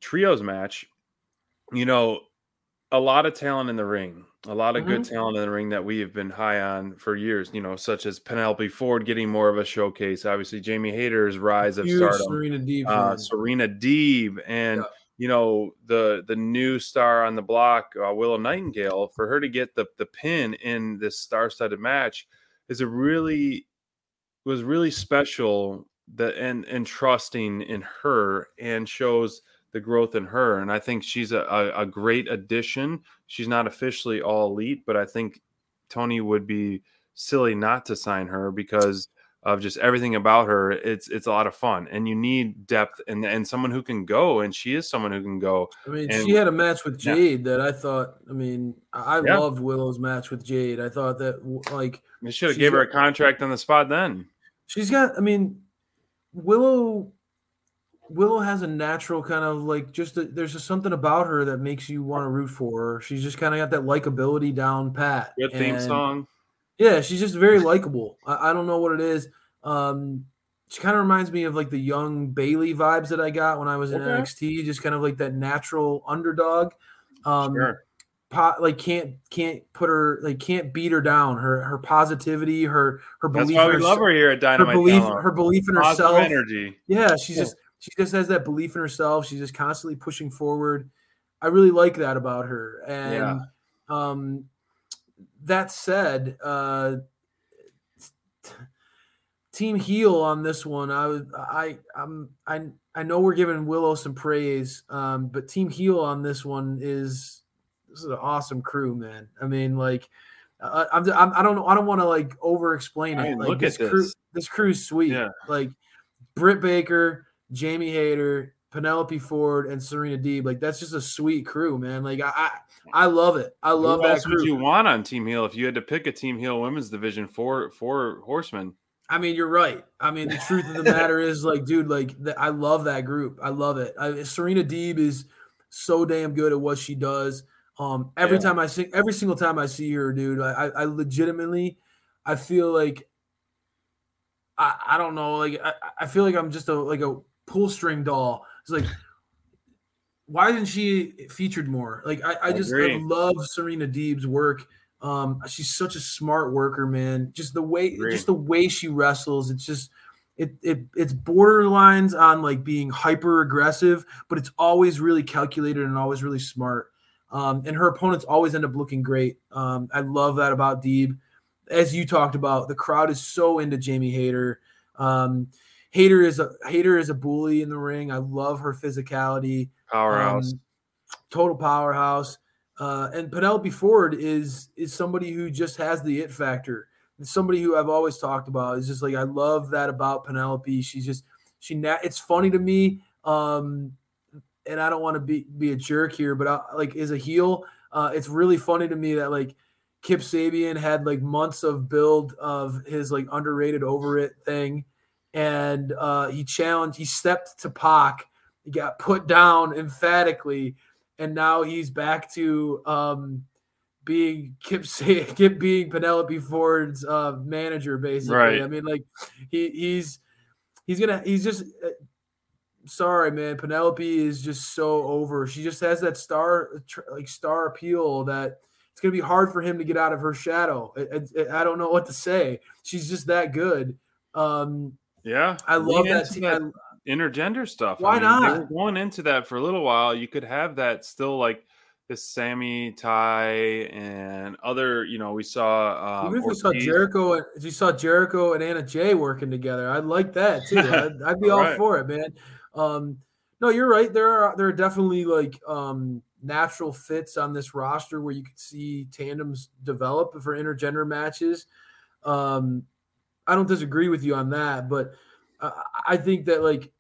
trios match, you know, a lot of talent in the ring, a lot of good Mhm. talent in the ring that we have been high on for years. You know, such as Penelope Ford getting more of a showcase. Obviously, Jamie Hayter's rise of stardom. Serena Deeb uh. Serena Deeb, and Yeah. you know the the new star on the block, uh, Willow Nightingale. For her to get the the pin in this star-studded match is a really was really special. That and and trusting in her and shows the growth in her. And I think she's a, a, a great addition. She's not officially all elite, but I think Tony would be silly not to sign her because of just everything about her. It's it's a lot of fun, and you need depth and and someone who can go, and she is someone who can go. I mean, and- she had a match with Yeah. Jade that I thought. I mean, I I Yeah. loved Willow's match with Jade. I thought that like They should have gave her a contract on the spot then. she's got. I mean, Willow. Willow has a natural kind of like just a, there's just something about her that makes you want to root for her. She's just kind of got that likability down pat. Good theme And- song. Yeah, she's just very likable. I, I don't know what it is. Um, she kind of reminds me of like the young Bayley vibes that I got when I was in Okay. NXT. Just kind of like that natural underdog. Um, Sure. Po- like can't can't put her like can't beat her down. Her her positivity, her her belief. That's why we herself- love her here at Dynamite. Her belief, her belief in Positive herself. energy. Yeah, she's Yeah. just she just has that belief in herself. She's just constantly pushing forward. I really like that about her. And Yeah. um that said, uh team heel on this one, I was I I'm I I know we're giving Willow some praise, um, but team heel on this one is this is an awesome crew, man. I mean, like uh, I'm, I'm I don't know I don't want to like over explain it. Like look this at crew this. this crew's sweet. Yeah. Like Britt Baker, Jamie Hayter, Penelope Ford, and Serena Deeb. Like that's just a sweet crew, man. Like I I, I love it. I love Who that else would you want on Team Heel if you had to pick a Team Heel women's division for for Horsemen? I mean, you're right. I mean, the truth of the matter is, like, dude, like, th- I love that group. I love it. I, Serena Deeb is so damn good at what she does. Um, every Yeah. time I see, every single time I see her, dude, I, I, legitimately, I feel like, I, I don't know, like, I, I feel like I'm just a like a pull string doll. It's like, why isn't she featured more? Like, I, I just I love Serena Deeb's work. Um, she's such a smart worker, man. Just the way, just the way she wrestles, it's just it it it's borderlines on like being hyper aggressive, but it's always really calculated and always really smart. Um, and her opponents always end up looking great. Um, I love that about Deeb. As you talked about, the crowd is so into Jamie Hayter. Um, Hayter is a Hayter is a bully in the ring. I love her physicality Powerhouse. um, total powerhouse. Uh, and Penelope Ford is is somebody who just has the it factor. It's somebody who I've always talked about. It's just like I love that about Penelope. She's just she. Na- it's funny to me, um, and I don't want to be be a jerk here, but I, like as a heel, uh, it's really funny to me that like Kip Sabian had like months of build of his like underrated over it thing, and uh, he challenged. He stepped to Pac. He got put down emphatically, and now he's back to um, being Kip, Kip being Penelope Ford's uh, manager, basically. Right. I mean, like he he's he's gonna he's just. Uh, sorry, man. Penelope is just so over. She just has that star like star appeal that it's gonna be hard for him to get out of her shadow. I, I, I don't know what to say. She's just that good. Um, yeah, I love Lean that. that I- intergender stuff. Why They not? going into that for a little while. You could have that still like this Sammy Ty and other. You know, we saw. Um, Even if we saw Jericho, and you saw Jericho and Anna Jay working together, I'd like that too. I'd, I'd be all Right. for it, man. Um, no, you're right. There are there are definitely like um, natural fits on this roster where you could see tandems develop for intergender matches. Um, I don't disagree with you on that, but uh, I think that like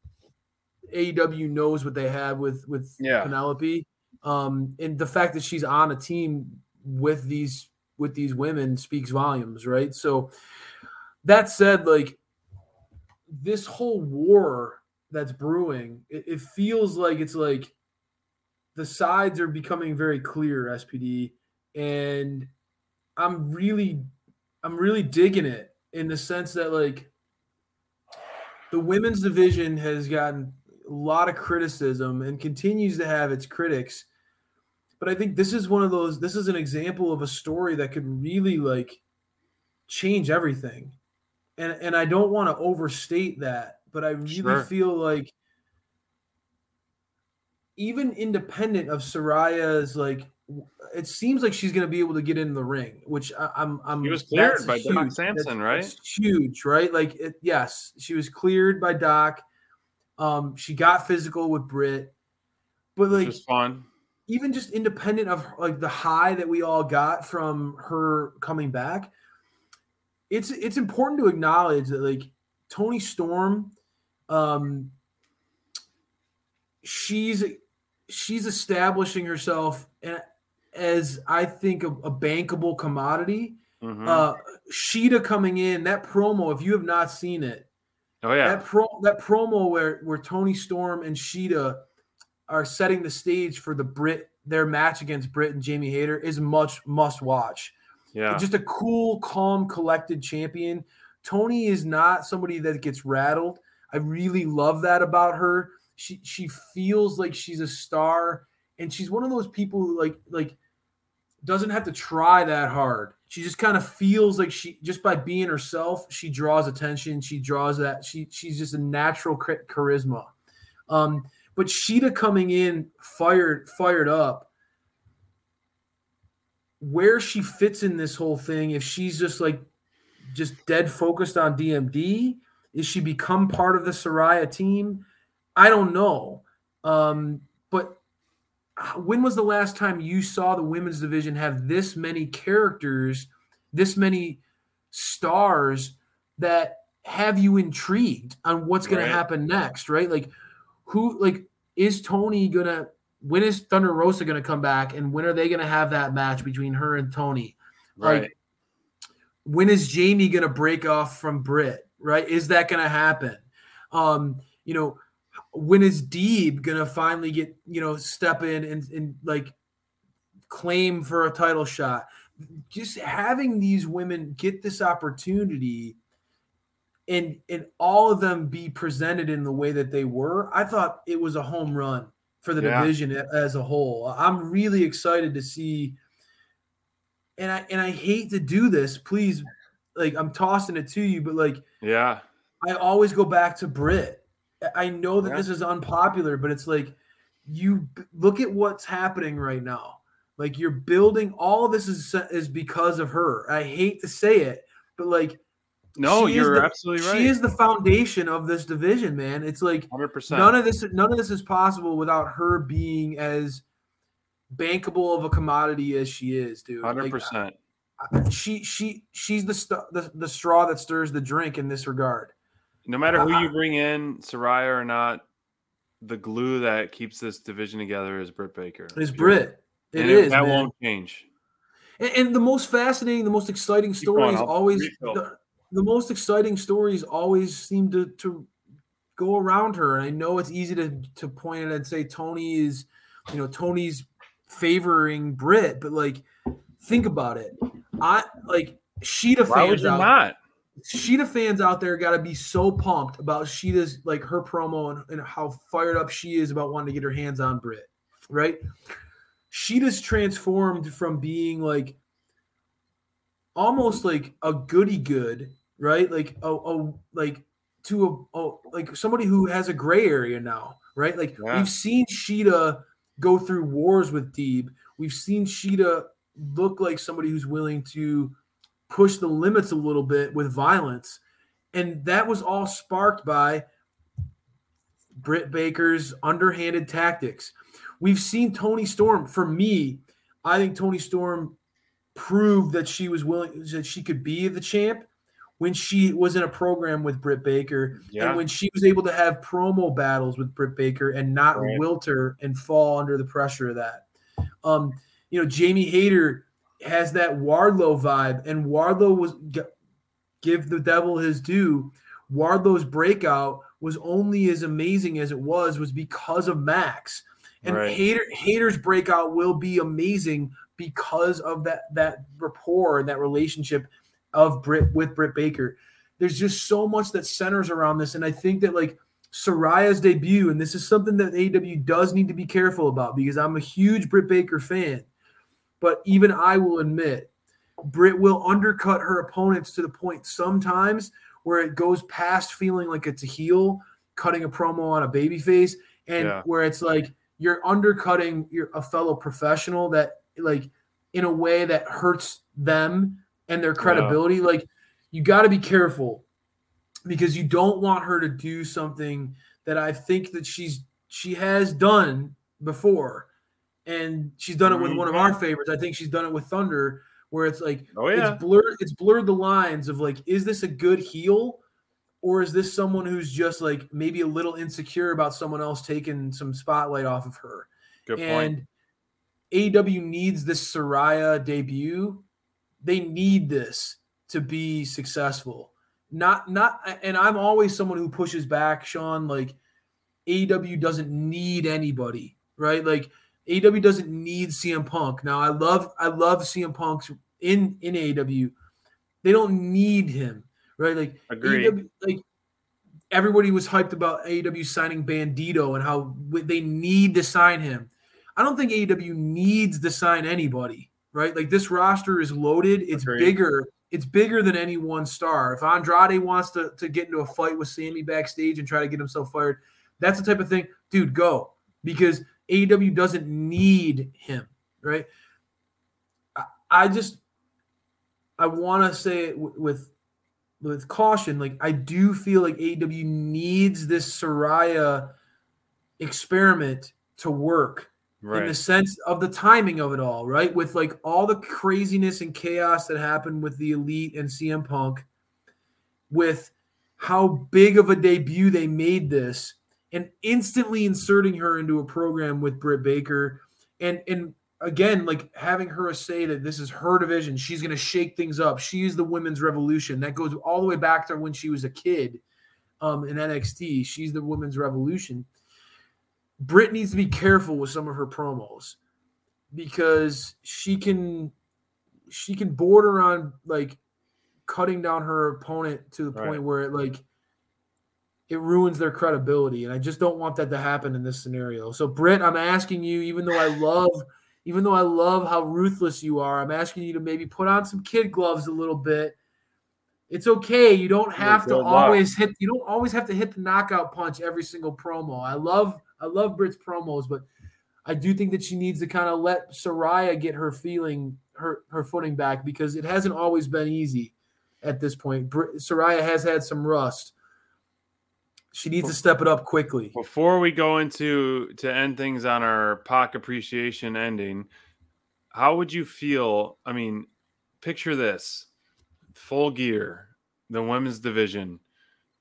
AEW knows what they have with with Yeah. Penelope, um, and the fact that she's on a team with these with these women speaks volumes, right? So that said, like this whole war that's brewing, it, it feels like it's like the sides are becoming very clear, SPD, and I'm really, I'm really digging it in the sense that like the women's division has gotten a lot of criticism and continues to have its critics but I think this is one of those. This is an example of a story that could really like change everything, and and I don't want to overstate that, but I really Sure. feel like even independent of Saraya's like. It seems like she's going to be able to get in the ring, which I, I'm. I'm. He was cleared by Doc huge. Sampson, That's- right? huge, right? Like, it, yes, she was cleared by Doc. Um, she got physical with Britt, but like fun. even just independent of like the high that we all got from her coming back, it's it's important to acknowledge that like Toni Storm, um, she's she's establishing herself as I think a, a bankable commodity. Mhm. Uh, Shida coming in that promo. If you have not seen it, oh yeah, that pro that promo where where Toni Storm and Shida are setting the stage for the Britt their match against Britt and Jamie Hayter is much must watch. yeah. Just a cool, calm, collected champion. Toni is not somebody that gets rattled. I really love that about her. She she feels like she's a star, and she's one of those people who like like doesn't have to try that hard. She just kind of feels like she just by being herself, she draws attention. She draws that she she's just a natural charisma. Um, but Shida coming in fired fired up where she fits in this whole thing if she's just like just dead focused on DMD is she become part of the Saraya team I don't know um but when was the last time you saw the women's division have this many characters this many stars that have you intrigued on what's going Right. to happen next right like who like is Toni gonna when is Thunder Rosa gonna come back and when are they gonna have that match between her and Toni? right. Like when is Jamie gonna break off from Britt? Right? Is that gonna happen? Um, you know, when is Deeb gonna finally get, you know, step in and, and like claim for a title shot? Just having these women get this opportunity and and all of them be presented in the way that they were, I thought it was a home run for the Yeah. division as a whole. I'm really excited to see and I and I hate to do this. Please, like I'm tossing it to you, but like yeah. I always go back to Britt. I- I know that Yeah. this is unpopular, but it's like you look at what's happening right now. Like you're building all this is is because of her. I hate to say it, but like No, you're the- absolutely right. She is the foundation of this division, man. It's like hundred percent. none of this none of this is possible without her being as bankable of a commodity as she is, dude. Hundred Like, percent. She she she's the, st- the the straw that stirs the drink in this regard. No matter who I- you bring in, Saraya or not, the glue that keeps this division together is Britt Baker. Is Period. Britt. It And is that man. won't change. And, and the most fascinating, the most exciting stories always the, the most exciting stories always seem to to go around her. And I know it's easy to to point at and say Tony is, you know, Tony's favoring Britt, but like think about it. I like Shida Why would fans you out not? Shida fans out there got to be so pumped about Shida's like her promo and, and how fired up she is about wanting to get her hands on Britt, right? Shida's transformed from being like almost like a goody good, right? Like a, a like to a, a like somebody who has a gray area now, right? Like Yeah. we've seen Shida go through wars with Deeb. We've seen Sheeta look like somebody who's willing to push the limits a little bit with violence. And that was all sparked by Britt Baker's underhanded tactics. We've seen Toni Storm. For me, I think Toni Storm proved that she was willing, that she could be the champ when she was in a program with Britt Baker Yeah. and when she was able to have promo battles with Britt Baker and not Right. wilter and fall under the pressure of that. Um, you know, Jamie Hayter has that Wardlow vibe, and Wardlow was give the devil his due. Wardlow's breakout was only as amazing as it was was because of Max. And Right. Hayter Hayter's breakout will be amazing because of that that rapport and that relationship of Britt with Britt Baker. There's just so much that centers around this, and I think that like Saraya's debut, and this is something that AEW does need to be careful about because I'm a huge Britt Baker fan. But even I will admit, Britt will undercut her opponents to the point sometimes where it goes past feeling like it's a heel cutting a promo on a baby face, and Yeah. where it's like you're undercutting your a fellow professional that like in a way that hurts them and their credibility. Like you got to be careful because you don't want her to do something that I think that she's she has done before, and she's done it with one of our mm-hmm. favorites. I think she's done it with Thunder, where it's like Oh, yeah. it's blurred it's blurred the lines of like is this a good heel or is this someone who's just like maybe a little insecure about someone else taking some spotlight off of her Good point. and AEW needs this Saraya debut. They need this to be successful. Not not and I'm always someone who pushes back, Sean, like AEW doesn't need anybody, right? Like AEW doesn't need CM Punk. Now I love I love CM Punk's in in AEW. They don't need him, right? Like Agreed. AEW, like everybody was hyped about AEW signing Bandito and how they need to sign him. I don't think AEW needs to sign anybody, right? Like this roster is loaded. It's Agreed. bigger. It's bigger than any one star. If Andrade wants to, to get into a fight with Sammy backstage and try to get himself fired, that's the type of thing, dude, go. Because AEW doesn't need him, right? I, I just I want to say w- with with caution. Like I do feel like AEW needs this Saraya experiment to work in the sense of the timing of it all, right? With like all the craziness and chaos that happened with the Elite and CM Punk, with how big of a debut they made this, and instantly inserting her into a program with Britt Baker, and and again like having her say that this is her division, she's going to shake things up. She is the women's revolution. That goes all the way back to when she was a kid um, in NXT. She's the women's revolution. Britt needs to be careful with some of her promos because she can she can border on like cutting down her opponent to the point where it like it ruins their credibility and I just don't want that to happen in this scenario. So Britt, I'm asking you even though I love even though I love how ruthless you are, I'm asking you to maybe put on some kid gloves a little bit. It's okay. You don't have to always hit you don't always have to hit the knockout punch every single promo. I love I love Britt's promos, but I do think that she needs to kind of let Saraya get her feeling her her footing back because it hasn't always been easy at this point. Br- Saraya has had some rust. She needs to step it up quickly. Before we go into to end things on our Pac appreciation ending, how would you feel? I mean, picture this: full gear, the women's division.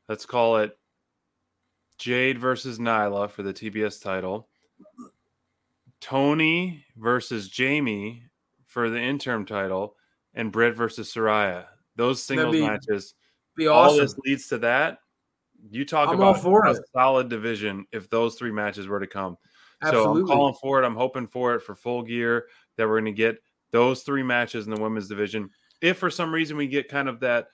Let's call it Jade versus Nyla for the TBS title. Toni versus Jamie for the interim title, and Britt versus Saraya. Those singles be matches. Be All this leads to that. You talk I'm about for a it. solid division if those three matches were to come. Absolutely. So I'm calling for it. I'm hoping for it for full gear that we're going to get those three matches in the women's division. If for some reason we get kind of that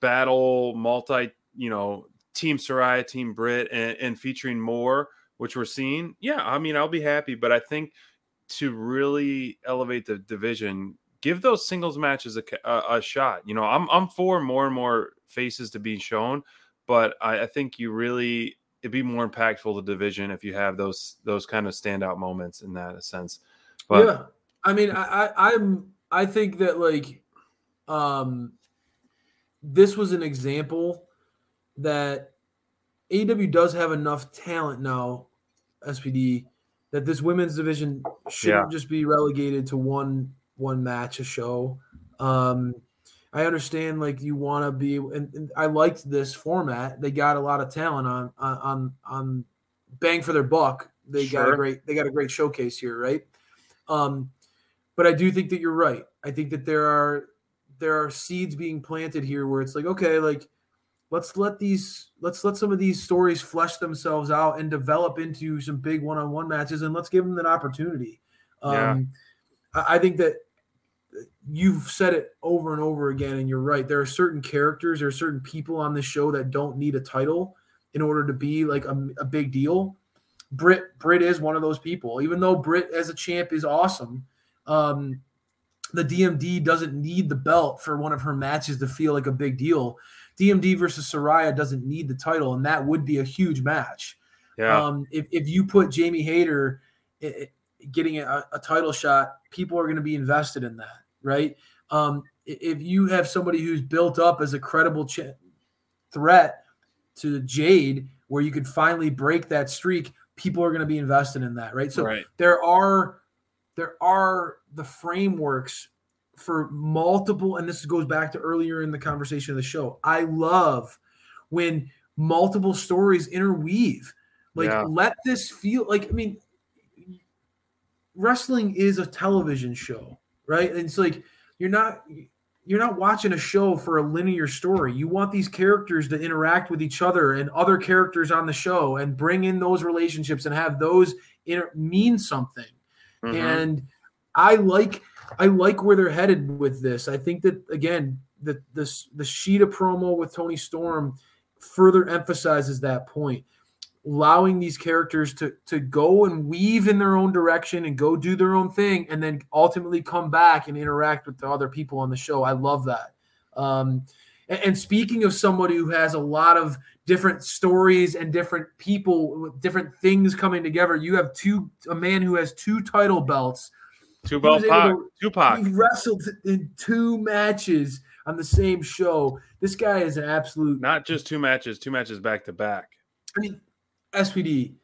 battle multi, you know, team Saraya, team Britt, and, and featuring more, which we're seeing, yeah, I mean, I'll be happy. But I think to really elevate the division, give those singles matches a, a, a shot. You know, I'm I'm for more and more faces to be shown, but I, I think you really it'd be more impactful to the division if you have those those kind of standout moments in that sense. But yeah, I mean, I, I I'm I think that like, um, this was an example that AEW does have enough talent now, SPD, that this women's division shouldn't just be relegated to one one match a show. Um, I understand like you want to be, and, and I liked this format. They got a lot of talent on on on, bang for their buck. They got a great they got a great showcase here, right? Um, but I do think that you're right. I think that there are there are seeds being planted here where it's like, okay, like let's let these let's let some of these stories flesh themselves out and develop into some big one-on-one matches and let's give them an opportunity. Yeah. Um, I, I think that you've said it over and over again, and you're right. There are certain characters, there are certain people on this show that don't need a title, in order to be like a, a big deal. Britt Britt is one of those people. Even though Britt as a champ is awesome, um, the DMD doesn't need the belt for one of her matches to feel like a big deal. DMD versus Saraya doesn't need the title, and that would be a huge match. Yeah. Um, if, if you put Jamie Hayter i- i- getting a, a title shot, people are going to be invested in that, right? Um, if you have somebody who's built up as a credible ch- threat to Jade, where you could finally break that streak, people are going to be invested in that, right? So Right. there are there are the frameworks for multiple, and this goes back to earlier in the conversation of the show. I love when multiple stories interweave. Like, Yeah. let this feel like, I mean, wrestling is a television show, right? And it's like you're not you're not watching a show for a linear story. You want these characters to interact with each other and other characters on the show and bring in those relationships and have those inter- mean something. Mhm. And I like I like where they're headed with this. I think that again, the the the Shida promo with Toni Storm further emphasizes that point. Allowing these characters to to go and weave in their own direction and go do their own thing, and then ultimately come back and interact with the other people on the show. I love that. Um, and, and speaking of somebody who has a lot of different stories and different people, with different things coming together, you have two a man who has two title belts. Two He was belt Pac. to- Tupac. He wrestled in two matches on the same show. This guy is an absolute. Not just two matches, two matches back to back. I mean, SPD,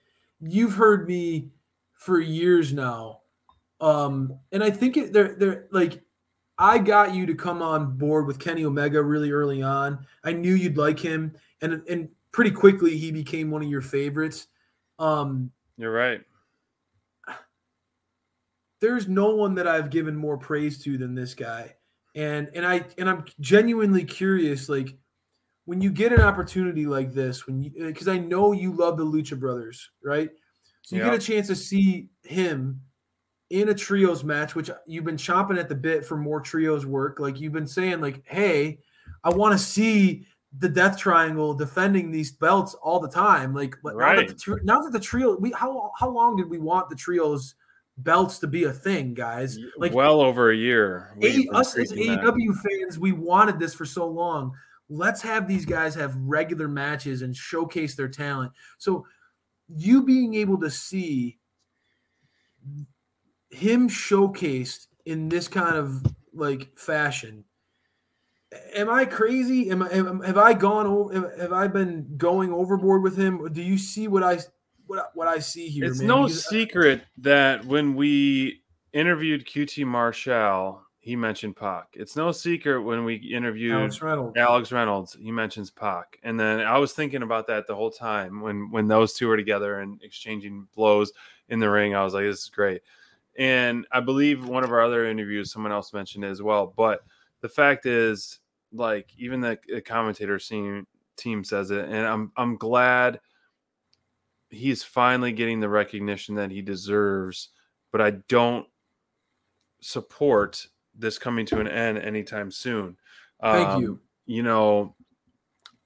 you've heard me for years now, um, and I think it, they're they're like. I got you to come on board with Kenny Omega really early on. I knew you'd like him, and and pretty quickly he became one of your favorites. Um, You're right. there's no one that I've given more praise to than this guy. And and I and I'm genuinely curious like when you get an opportunity like this when you uh, because I know you love the Lucha Brothers, right? So you Yeah. get a chance to see him in a trios match which you've been chomping at the bit for more trios work. Like you've been saying like, "Hey, I want to see the Death Triangle defending these belts all the time." Like now, that Right. the, now that the trio we how how long did we want the trios belts to be a thing, guys? Like well over a year. A- us as. AEW fans, we wanted this for so long. Let's have these guys have regular matches and showcase their talent. So, you being able to see him showcased in this kind of like fashion. Am I crazy? Am I am, have I gone over? Have I been going overboard with him? Do you see what I what what I see here? It's man? no Because- uh, secret that when we interviewed QT Marshall, he mentioned Pac. It's no secret when we interviewed Alex Reynolds. Alex Reynolds, he mentions Pac. And then I was thinking about that the whole time when when those two were together and exchanging blows in the ring. I was like, this is great. And I believe one of our other interviews, someone else mentioned it as well. But the fact is, like, even the, the commentator team team says it, and I'm I'm glad he's finally getting the recognition that he deserves. But I don't support this coming to an end anytime soon. Thank Um, you. You know,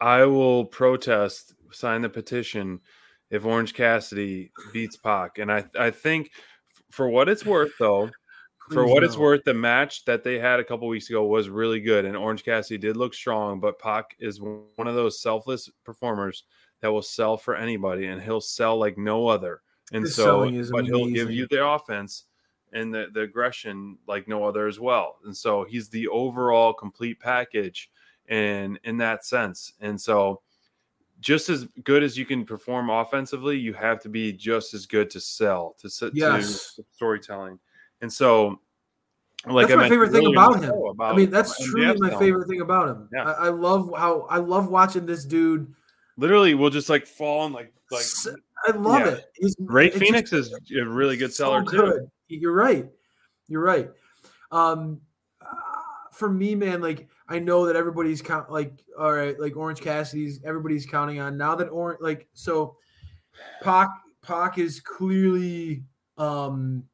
I will protest, sign the petition if Orange Cassidy beats Pac. And I, I think for what it's worth, though, for what it's worth, the match that they had a couple weeks ago was really good, and Orange Cassidy did look strong. But Pac is one of those selfless performers that will sell for anybody, and he'll sell like no other. And His so, but he'll give you the offense and the, the aggression like no other as well. And so he's the overall complete package, and in that sense, and so just as good as you can perform offensively, you have to be just as good to sell to, Yes. to storytelling. And so, like that's I my favorite thing about him. show I mean, that's truly my favorite thing about him. Yeah. I, I love how I love watching this dude. Literally, we'll just like fall and like like I love yeah. it. He's, Rey it's just Fénix is a really good so seller too. You're right. You're right. Um, uh, for me, man, like I know that everybody's count like all right, like Orange Cassidy's everybody's counting on now that Orange like so Pac Pac is clearly um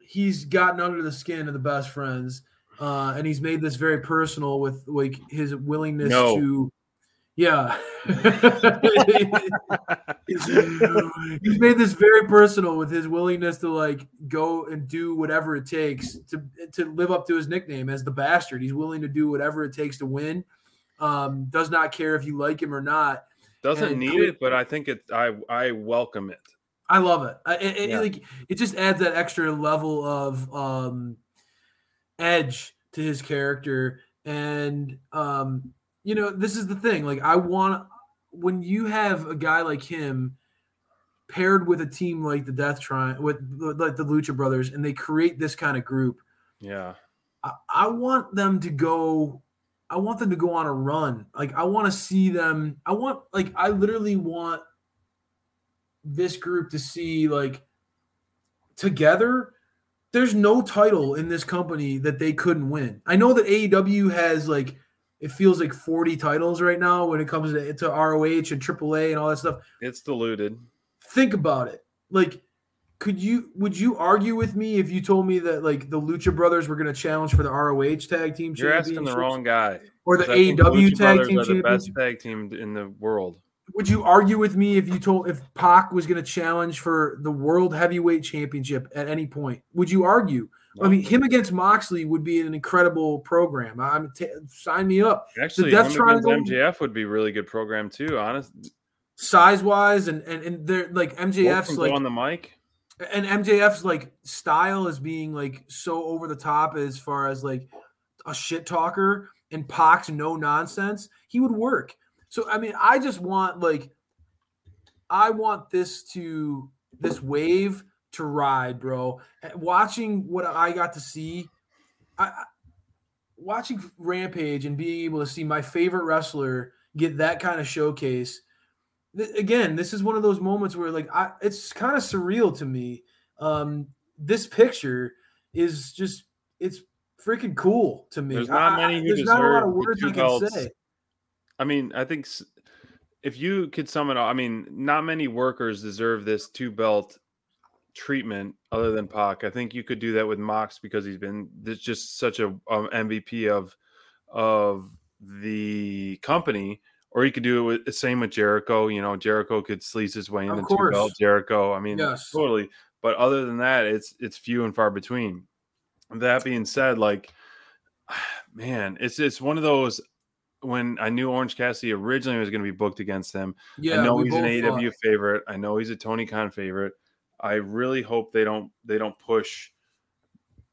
he's gotten under the skin of the best friends uh and he's made this very personal with like his willingness No. to Yeah. He's made this very personal with his willingness to like go and do whatever it takes to to live up to his nickname as the bastard. He's willing to do whatever it takes to win. Um, does not care if you like him or not. Doesn't And need it, but I think it. I I welcome it. I love it. I, it, it- like it just adds that extra level of um, edge to his character, and um, you know, this is the thing. Like, I want when you have a guy like him paired with a team like the Death Triangle, with like the Lucha Brothers, and they create this kind of group. Yeah. I, I want them to go. I want them to go on a run. Like I want to see them. I want like I literally want this group to see like together. There's no title in this company that they couldn't win. I know that AEW has like it feels like 40 titles right now when it comes to, to ROH and AAA and all that stuff It's diluted. think about it. Like, could you would you argue with me if you told me that like the Lucha Brothers were going to challenge for the ROH tag team You're asking the wrong guy. Or the AEW tag team are the best tag team in the world. Would you argue with me if you told if Pac was going to challenge for the World Heavyweight Championship at any point? Would you argue? I mean, him against Moxley would be an incredible program. I'm t- sign me up. Actually, the Death Triangle, MJF would be a really good program too. Honest, size wise, and and and they're like MJF's like on the mic. and MJF's like style is being like so over the top as far as like a shit talker and Pac's no nonsense, he would work. So I mean, I just want like I want this to this wave to ride, bro. Watching what I got to see, I watching Rampage and being able to see my favorite wrestler get that kind of showcase th- again, this is one of those moments where like I it's kind of surreal to me. Um this picture is just it's freaking cool to me. There's not I- I- many who there's not a lot deserve of words I can say. I mean, I think if you could sum it up, I mean, not many workers deserve this two belt treatment other than Pac. I think you could do that with Mox because he's been just such a um, MVP of of the company. Or you could do it with the same with Jericho. You know, Jericho could sleaze his way Of into two belt Jericho. I mean, Yes. totally. But other than that, it's it's few and far between. That being said, like man, it's it's one of those when I knew Orange Cassidy originally was going to be booked against him. Yeah, I know he's an thought. favorite. I know he's a Tony Khan favorite. I really hope they don't they don't push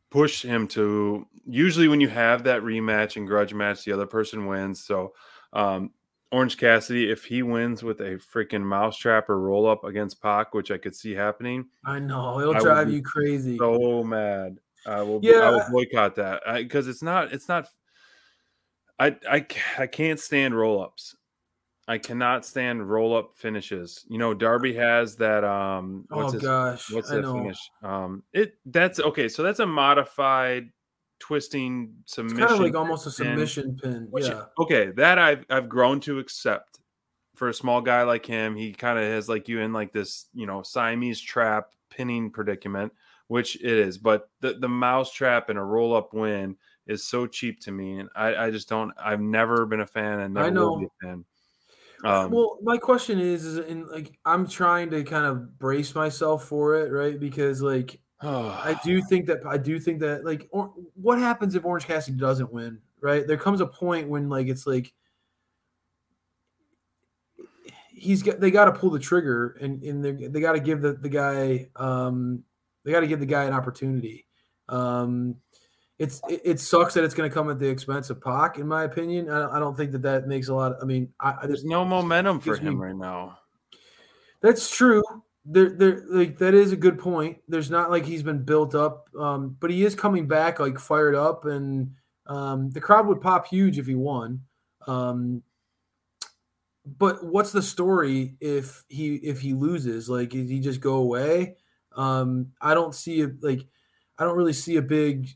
push him to usually when you have that rematch and grudge match, the other person wins. So um Orange Cassidy, if he wins with a freaking mousetrap or roll up against Pac, which I could see happening, I know it'll I drive you crazy. so mad. I will. Be, I Yeah. will boycott that because it's not. It's not. I I I can't stand roll ups. I cannot stand roll up finishes. You know, Darby has that. Um, what's oh his, gosh, what's that finish? Um, it that's okay. So that's a modified twisting It's submission. kind of like almost a submission pin. Which- yeah. Okay, that I've I've grown to accept. For a small guy like him, he kind of has like you in like this, you know, Siamese trap pinning predicament, which it is. But the the mouse trap and a roll up win is so cheap to me, and I I just don't. I've never been a fan, and I never will be know. a fan. Um, well, my question is, is in like I'm trying to kind of brace myself for it, right? Because like I do think that I do think that like or, what happens if Orange Cassidy doesn't win, right? There comes a point when like it's like he's got they got to pull the trigger and and they they got to give the the guy um they got to give the guy an opportunity. Um it's it, it sucks that it's going to come at the expense of Pac, in my opinion. I, I don't think that that makes a lot. Of, I mean, I, there's no momentum for gives me- him right now. that's true. There, there, like that is a good point. There's not like he's been built up, um, but he is coming back like fired up, and um, the crowd would pop huge if he won. Um, but what's the story if he if he loses? Like, does he just go away? Um, I don't see it. Like, I don't really see a big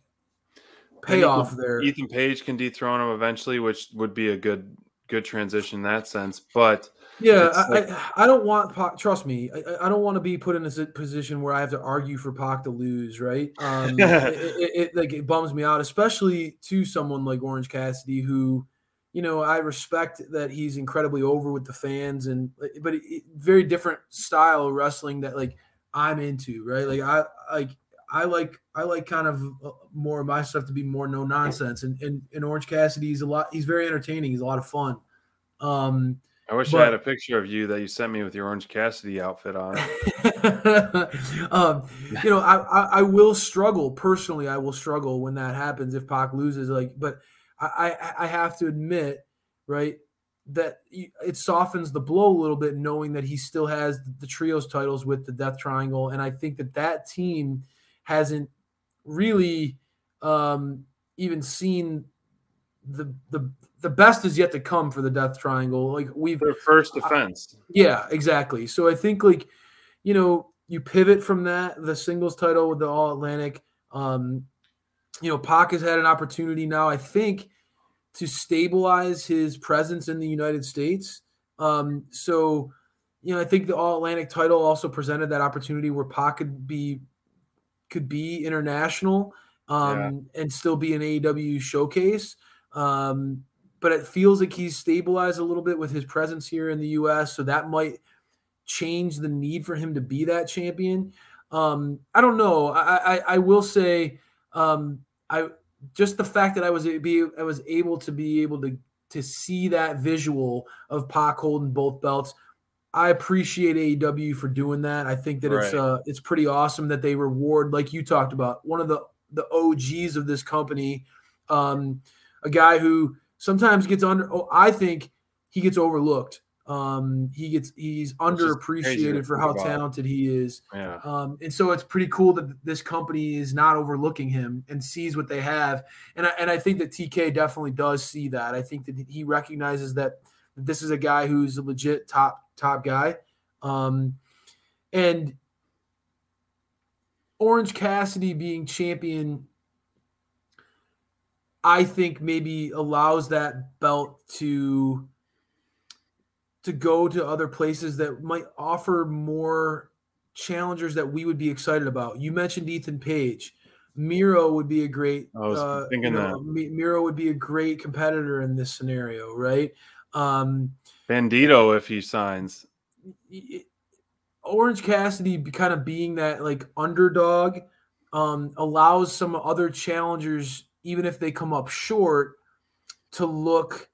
payoff can- there. Ethan Page can dethrone him eventually, which would be a good good transition in that sense. But Yeah, I, like- I, I don't want Pac. Trust me, I- I, don't want to be put in a position where I have to argue for Pac to lose. Right? Um, it, it, it like it bums me out, especially to someone like Orange Cassidy, who you know, I respect that he's incredibly over with the fans, and but it, very different style of wrestling that like I'm into, right? Like I like I like I like kind of uh, more of my stuff to be more no nonsense, and and, and Orange Cassidy's a lot. He's very entertaining. He's a lot of fun. Um, I wish but- I had a picture of you that you sent me with your Orange Cassidy outfit on. um, you know, I, I I will struggle personally. I will struggle when that happens if Pac loses. Like, but I I, I have to admit, right, that it softens the blow a little bit knowing that he still has the trios titles with the Death Triangle, and I think that that team hasn't really um, even seen the the the best is yet to come for the Death Triangle. Like we've Their first defense. yeah, exactly. So I think like, you know, you pivot from that the singles title with the All Atlantic. Um, you know, Pac has had an opportunity now, I think, to stabilize his presence in the United States. Um, so, you know, I think the All Atlantic title also presented that opportunity where Pac could be could be international um, and still be an AEW showcase. Um, but it feels like he's stabilized a little bit with his presence here in the US. So that might change the need for him to be that champion. Um, I don't know. I, I, I will say, um, I just the fact that I was be I was able to be able to to see that visual of Pac holding both belts. I appreciate AEW for doing that. I think that it's uh it's pretty awesome that they reward, like you talked about, one of the the OGs of this company, um, a guy who sometimes gets under. Oh, I think he gets overlooked. Um, he gets he's underappreciated for how talented he is. Yeah. Um, and so it's pretty cool that this company is not overlooking him and sees what they have. And I, and I think that TK definitely does see that. I think that he recognizes that this is a guy who's a legit top top guy. Um, and Orange Cassidy being champion, I think maybe allows that belt to to go to other places that might offer more challengers that we would be excited about. You mentioned Ethan Page. Miro would be a great. I was uh, thinking you know, Mi- Miro would be a great competitor in this scenario, right? Um, Bandito, if he signs. Orange Cassidy kind of being that like underdog um, allows some other challengers, even if they come up short, to look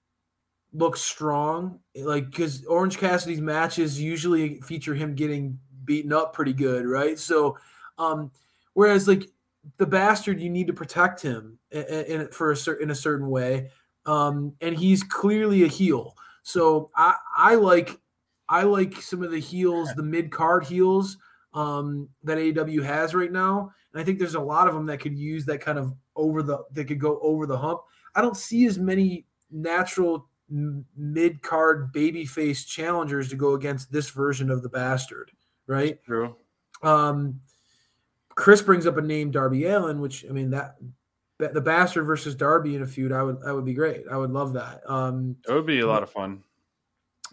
look strong. Like because Orange Cassidy's matches usually feature him getting beaten up pretty good, right? So, um, whereas like the bastard, you need to protect him in, in for a certain in a certain way, um, and he's clearly a heel. So I I like I like some of the heels, the mid card heels um, that AEW has right now, and I think there's a lot of them that could use that kind of over the that could go over the hump. I don't see as many natural mid card babyface challengers to go against this version of the bastard, right? True. Um, Chris brings up a name, Darby Allin, which I mean that the bastard versus Darby in a feud, I would that would be great. I would love that. Um, It would be a lot of fun.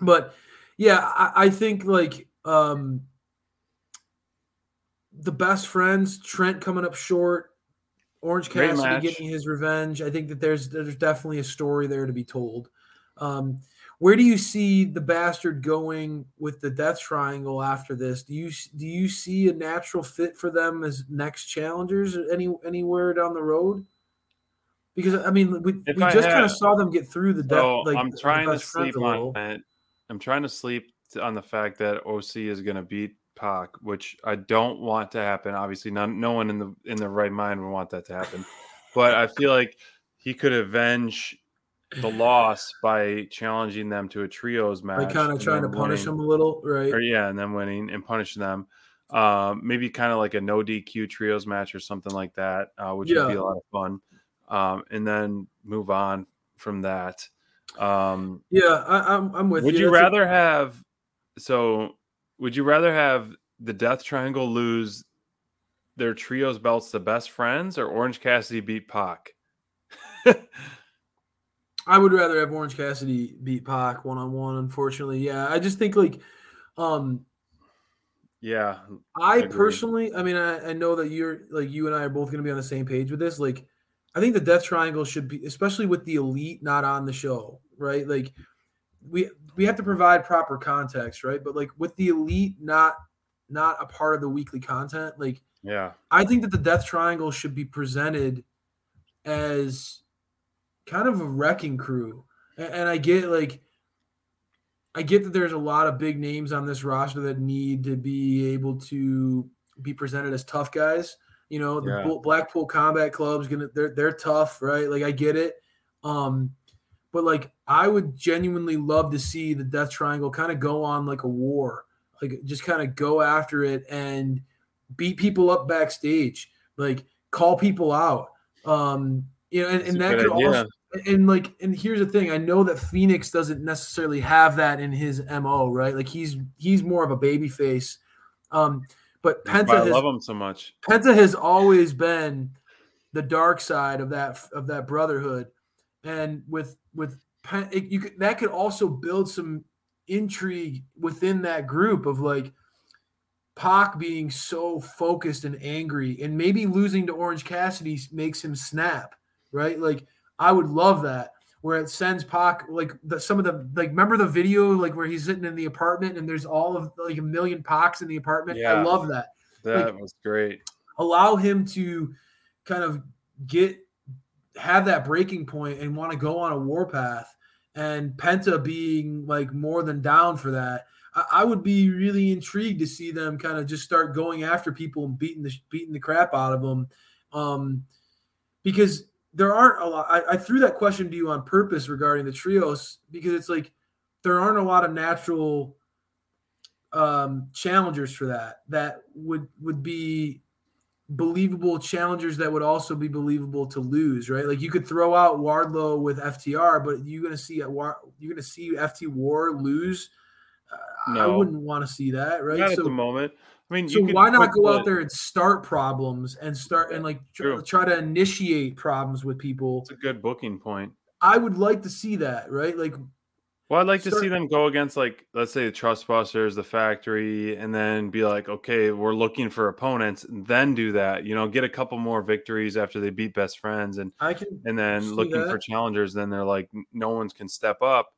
but yeah, I, I think like um the best friends, Trent coming up short, Orange Cassidy getting his revenge. I think that there's there's definitely a story there to be told. Um, where do you see the bastard going with the Death Triangle after this? Do you do you see a natural fit for them as next challengers any anywhere down the road? Because I mean, we, If we I just kind of saw them get through the death. So like I'm trying to sleep on it. I'm trying to sleep on the fact that OC is going to beat Pac, which I don't want to happen. Obviously, none, no one in the in the right mind would want that to happen. But I feel like he could avenge the loss by challenging them to a trios match. Like kind of trying to punish them a little, right? or yeah, and then winning and punishing them. Um, maybe kind of like a no DQ trios match or something like that, uh, which would be a lot of fun. Um, and then move on from that. Um, Yeah, I, I'm I'm with would you. you That's a- rather have so? Would you rather have the Death Triangle lose their trios belts to best friends or Orange Cassidy beat Pac? I would rather have Orange Cassidy beat Pac one on one. Unfortunately, yeah. I just think like, um, Yeah, I Agreed. personally, I mean, I, I know that you're like you and I are both going to be on the same page with this. Like, I think the Death Triangle should be, especially with the Elite not on the show right? Like we we have to provide proper context, right? But like with the elite not not a part of the weekly content, like Yeah. I think that the Death Triangle should be presented as kind of a wrecking crew. And, and I get like I get that there's a lot of big names on this roster that need to be able to be presented as tough guys. You know, the Yeah. Blackpool Combat Club's gonna they're they're tough, right? Like I get it. Um, but like I would genuinely love to see the Death Triangle kind of go on like a war, like just kind of go after it and beat people up backstage, like call people out. Um, you know, and, and that could idea. also and like and here's the thing, I know that Fénix doesn't necessarily have that in his MO, right? Like he's he's more of a baby face. Um, but Penta I has, love him so much. Penta has always been the dark side of that of that brotherhood, and with with Pen, it, you could, that could also build some intrigue within that group of like Pac being so focused and angry, and maybe losing to Orange Cassidy makes him snap, right? Like I would love that. Where it sends Pac like the, some of the like remember the video like where he's sitting in the apartment and there's all of like a million Pacs in the apartment. I love that That was great. allow him to kind of get have that breaking point and want to go on a warpath and penta being like more than down for that I, I would be really intrigued to see them kind of just start going after people and beating the beating the crap out of them um because there aren't a lot I, I threw that question to you on purpose regarding the trios because it's like there aren't a lot of natural um challengers for that that would would be believable challengers that would also be believable to lose, right? Like you could throw out Wardlow with FTR, but you're gonna see you're gonna see FT War lose. Uh, I wouldn't want to see that, right? Not at the moment. I mean, so why not go out there and start problems and start and like tr- try to initiate problems with people? It's a good booking point. I would like to see that, right? Like Well, I'd like to see them go against like let's say the Trustbusters, the Factory, and then be like, okay, we're looking for opponents. and Then do that. You know, get a couple more victories after they beat best friends, and I can and then looking for challengers. Then they're like, no one can step up.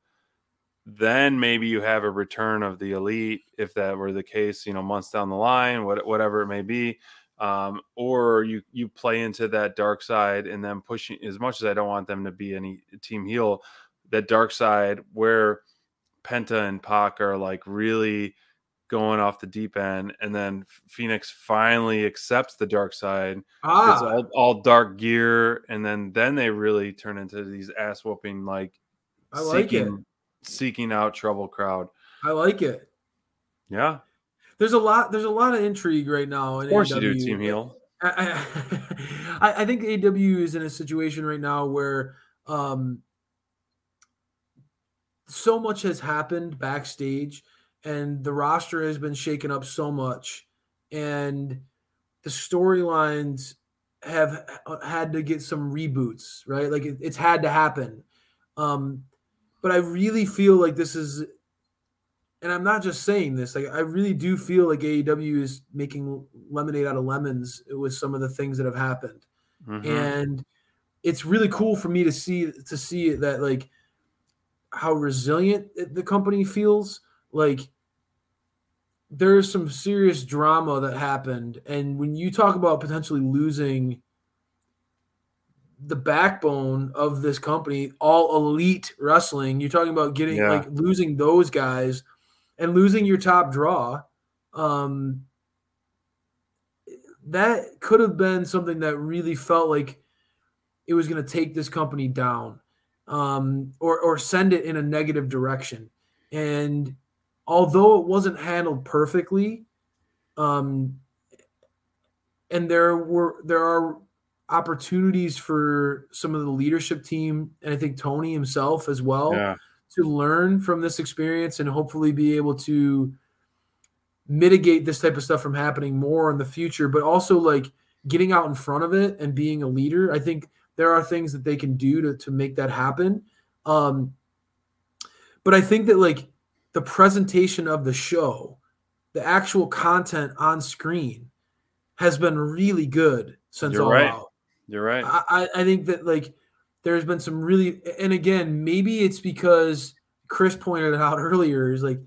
Then maybe you have a return of the elite if that were the case. You know, months down the line, what, whatever it may be. Um, or you you play into that dark side and then pushing as much as I don't want them to be any team heel, that dark side where Penta and Pac are like really going off the deep end, and then Fénix finally accepts the dark side. Ah, all, all dark gear, and then then they really turn into these ass whooping like I like it. Seeking out trouble crowd. I like it. Yeah, There's a lot. There's a lot of intrigue right now. In of course you do, AEW. Team Heel. I, I, I think AW is in a situation right now where um, so much has happened backstage, and the roster has been shaken up so much, and the storylines have uh, had to get some reboots, right? Like it, it's had to happen. Um, but I really feel like this is and I'm not just saying this. Like I really do feel like AEW is making lemonade out of lemons with some of the things that have happened, Mhm. and it's really cool for me to see to see that like how resilient the company feels. Like there's some serious drama that happened, and when you talk about potentially losing the backbone of this company, all elite wrestling, you're talking about getting Yeah. like losing those guys and losing your top draw. Um, that could have been something that really felt like it was going to take this company down um, or, or send it in a negative direction. And although it wasn't handled perfectly, um, and there were there are opportunities for some of the leadership team and I think Tony himself as well Yeah, to learn from this experience and hopefully be able to mitigate this type of stuff from happening more in the future but also like getting out in front of it and being a leader. I think there are things that they can do to, to make that happen. Um but i think that like the presentation of the show the actual content on screen has been really good since You're all right. out you're right. I, I think that like there's been some really, and again, maybe it's because Chris pointed it out earlier. Is like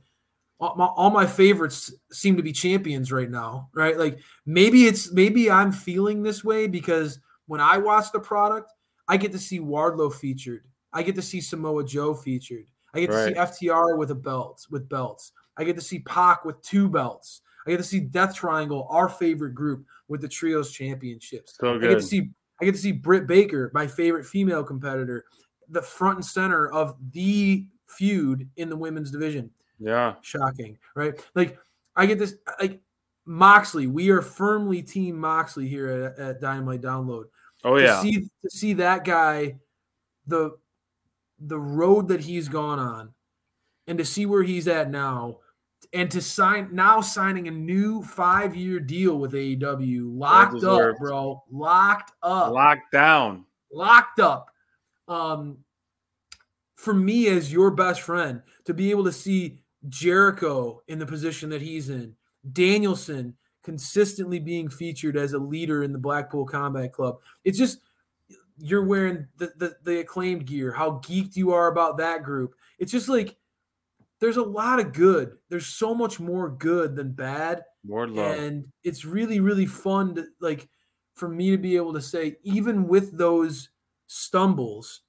all my, all my favorites seem to be champions right now, right? Like maybe it's maybe I'm feeling this way because when I watch the product, I get to see Wardlow featured. I get to see Samoa Joe featured. I get Right. to see FTR with a belt with belts. I get to see Pac with two belts. I get to see Death Triangle, our favorite group, with the trios championships. So I get to see I get to see Britt Baker, my favorite female competitor, the front and center of the feud in the women's division. Yeah. Shocking, right? Like I get this like Moxley. We are firmly team Moxley here at, at Dynamite Download. Oh To yeah. see to see that guy, the the road that he's gone on, and to see where he's at now, and to sign now signing a new five year deal with AEW, locked up, bro, locked up, Locked down. locked up. Um, for me as your best friend to be able to see Jericho in the position that he's in, Danielson consistently being featured as a leader in the Blackpool Combat Club. It's just you're wearing the, the the acclaimed gear, how geeked you are about that group. It's just like there's a lot of good. There's so much more good than bad Wardlow. and it's really really fun to like for me to be able to say even with those stumbles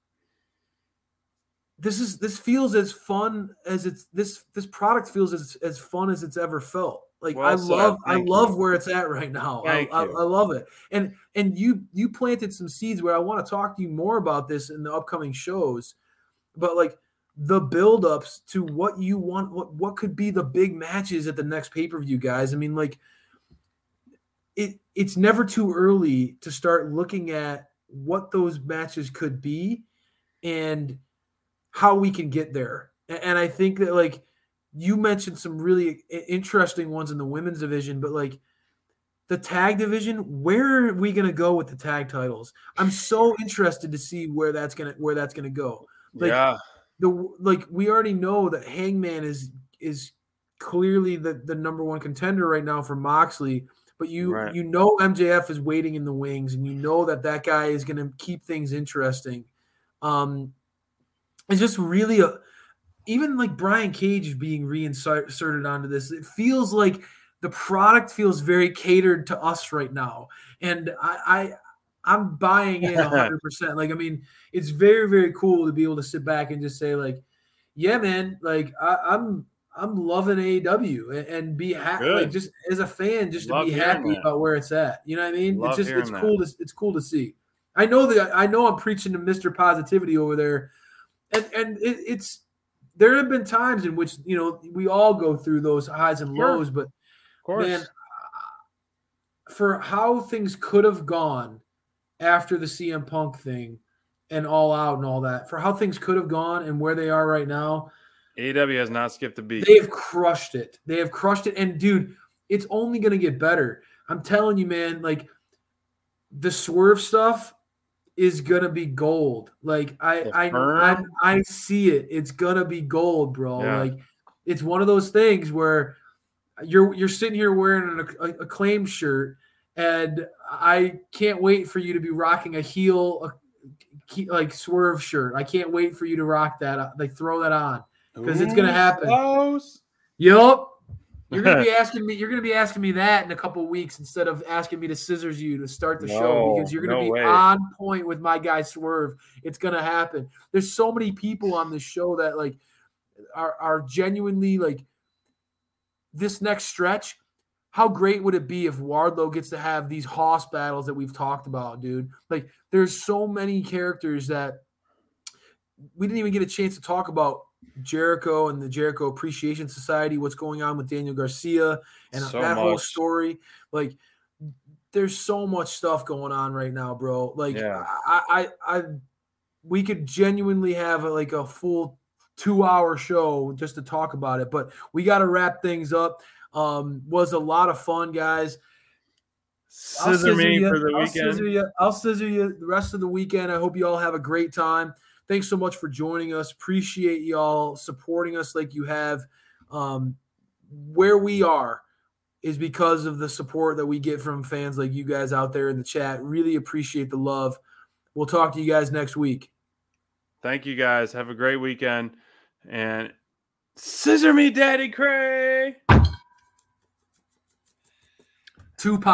this is this feels as fun as it's this this product feels as as fun as it's ever felt like i Well said. love i love you. where it's at right now I, I. I love it and and you you planted some seeds where i want to talk to you more about this in the upcoming shows but like the buildups to what you want what what could be the big matches at the next pay-per-view guys. I mean like it it's never too early to start looking at what those matches could be and how we can get there. A- and i think that like you mentioned some really interesting ones in the women's division but like the tag division where are we going to go with the tag titles? I'm so interested to see where that's going to where that's going to go. Like yeah. The like we already know that Hangman is is clearly the the number one contender right now for Moxley, but you Right. you know MJF is waiting in the wings, and you know that that guy is going to keep things interesting. Um, it's just really a even like Brian Cage being reinserted onto this. It feels like the product feels very catered to us right now, and I. I'm buying in 100%. Like, I mean, it's very, very cool to be able to sit back and just say, like, yeah, man, like I, I'm I'm loving AEW and, and be happy like just as a fan, just Love to be happy that. about where it's at. You know what I mean? Love it's just it's cool to it's cool to see. I know that I know I'm preaching to Mr. Positivity over there. And and it, it's there have been times in which you know we all go through those highs and Sure. lows, but Of course. man, for how things could have gone after the CM Punk thing and all out and all that, for how things could have gone and where they are right now, AEW has not skipped a beat. they have crushed it. They have crushed it. And dude, it's only gonna get better. I'm telling you, man, like the swerve stuff is gonna be gold. Like I I I. I see it. It's gonna be gold, bro. Yeah. Like it's one of those things where you're you're sitting here wearing an a, acclaimed shirt, and I can't wait for you to be rocking a heel a, like swerve shirt. I can't wait for you to rock that. uh, Like throw that on because it's gonna happen. close. Yup. You're gonna be asking me. You're gonna be asking me that in a couple weeks instead of asking me to scissors you to start the show because you're gonna no be way. on point with my guy Swerve. It's gonna happen. There's so many people on this show that like are are genuinely like this next stretch. How great would it be if Wardlow gets to have these hoss battles that we've talked about, dude? Like, there's so many characters that we didn't even get a chance to talk about Jericho and the Jericho Appreciation Society, what's going on with Daniel Garcia and So that whole story. Like, there's so much stuff going on right now, bro. Like, Yeah. I, I, I, we could genuinely have uh, like a full two hour show just to talk about it, but we got to wrap things up. Um, was a lot of fun, guys. I'll Scissor me ya. for the I'll weekend. Scissor you. I'll scissor you the rest of the weekend. I hope you all have a great time. Thanks so much for joining us. Appreciate y'all supporting us like you have. Um, where we are is because of the support that we get from fans like you guys out there in the chat. Really appreciate the love. We'll talk to you guys next week. Thank you guys. Have a great weekend. And scissor me, Daddy Cray. Tupac.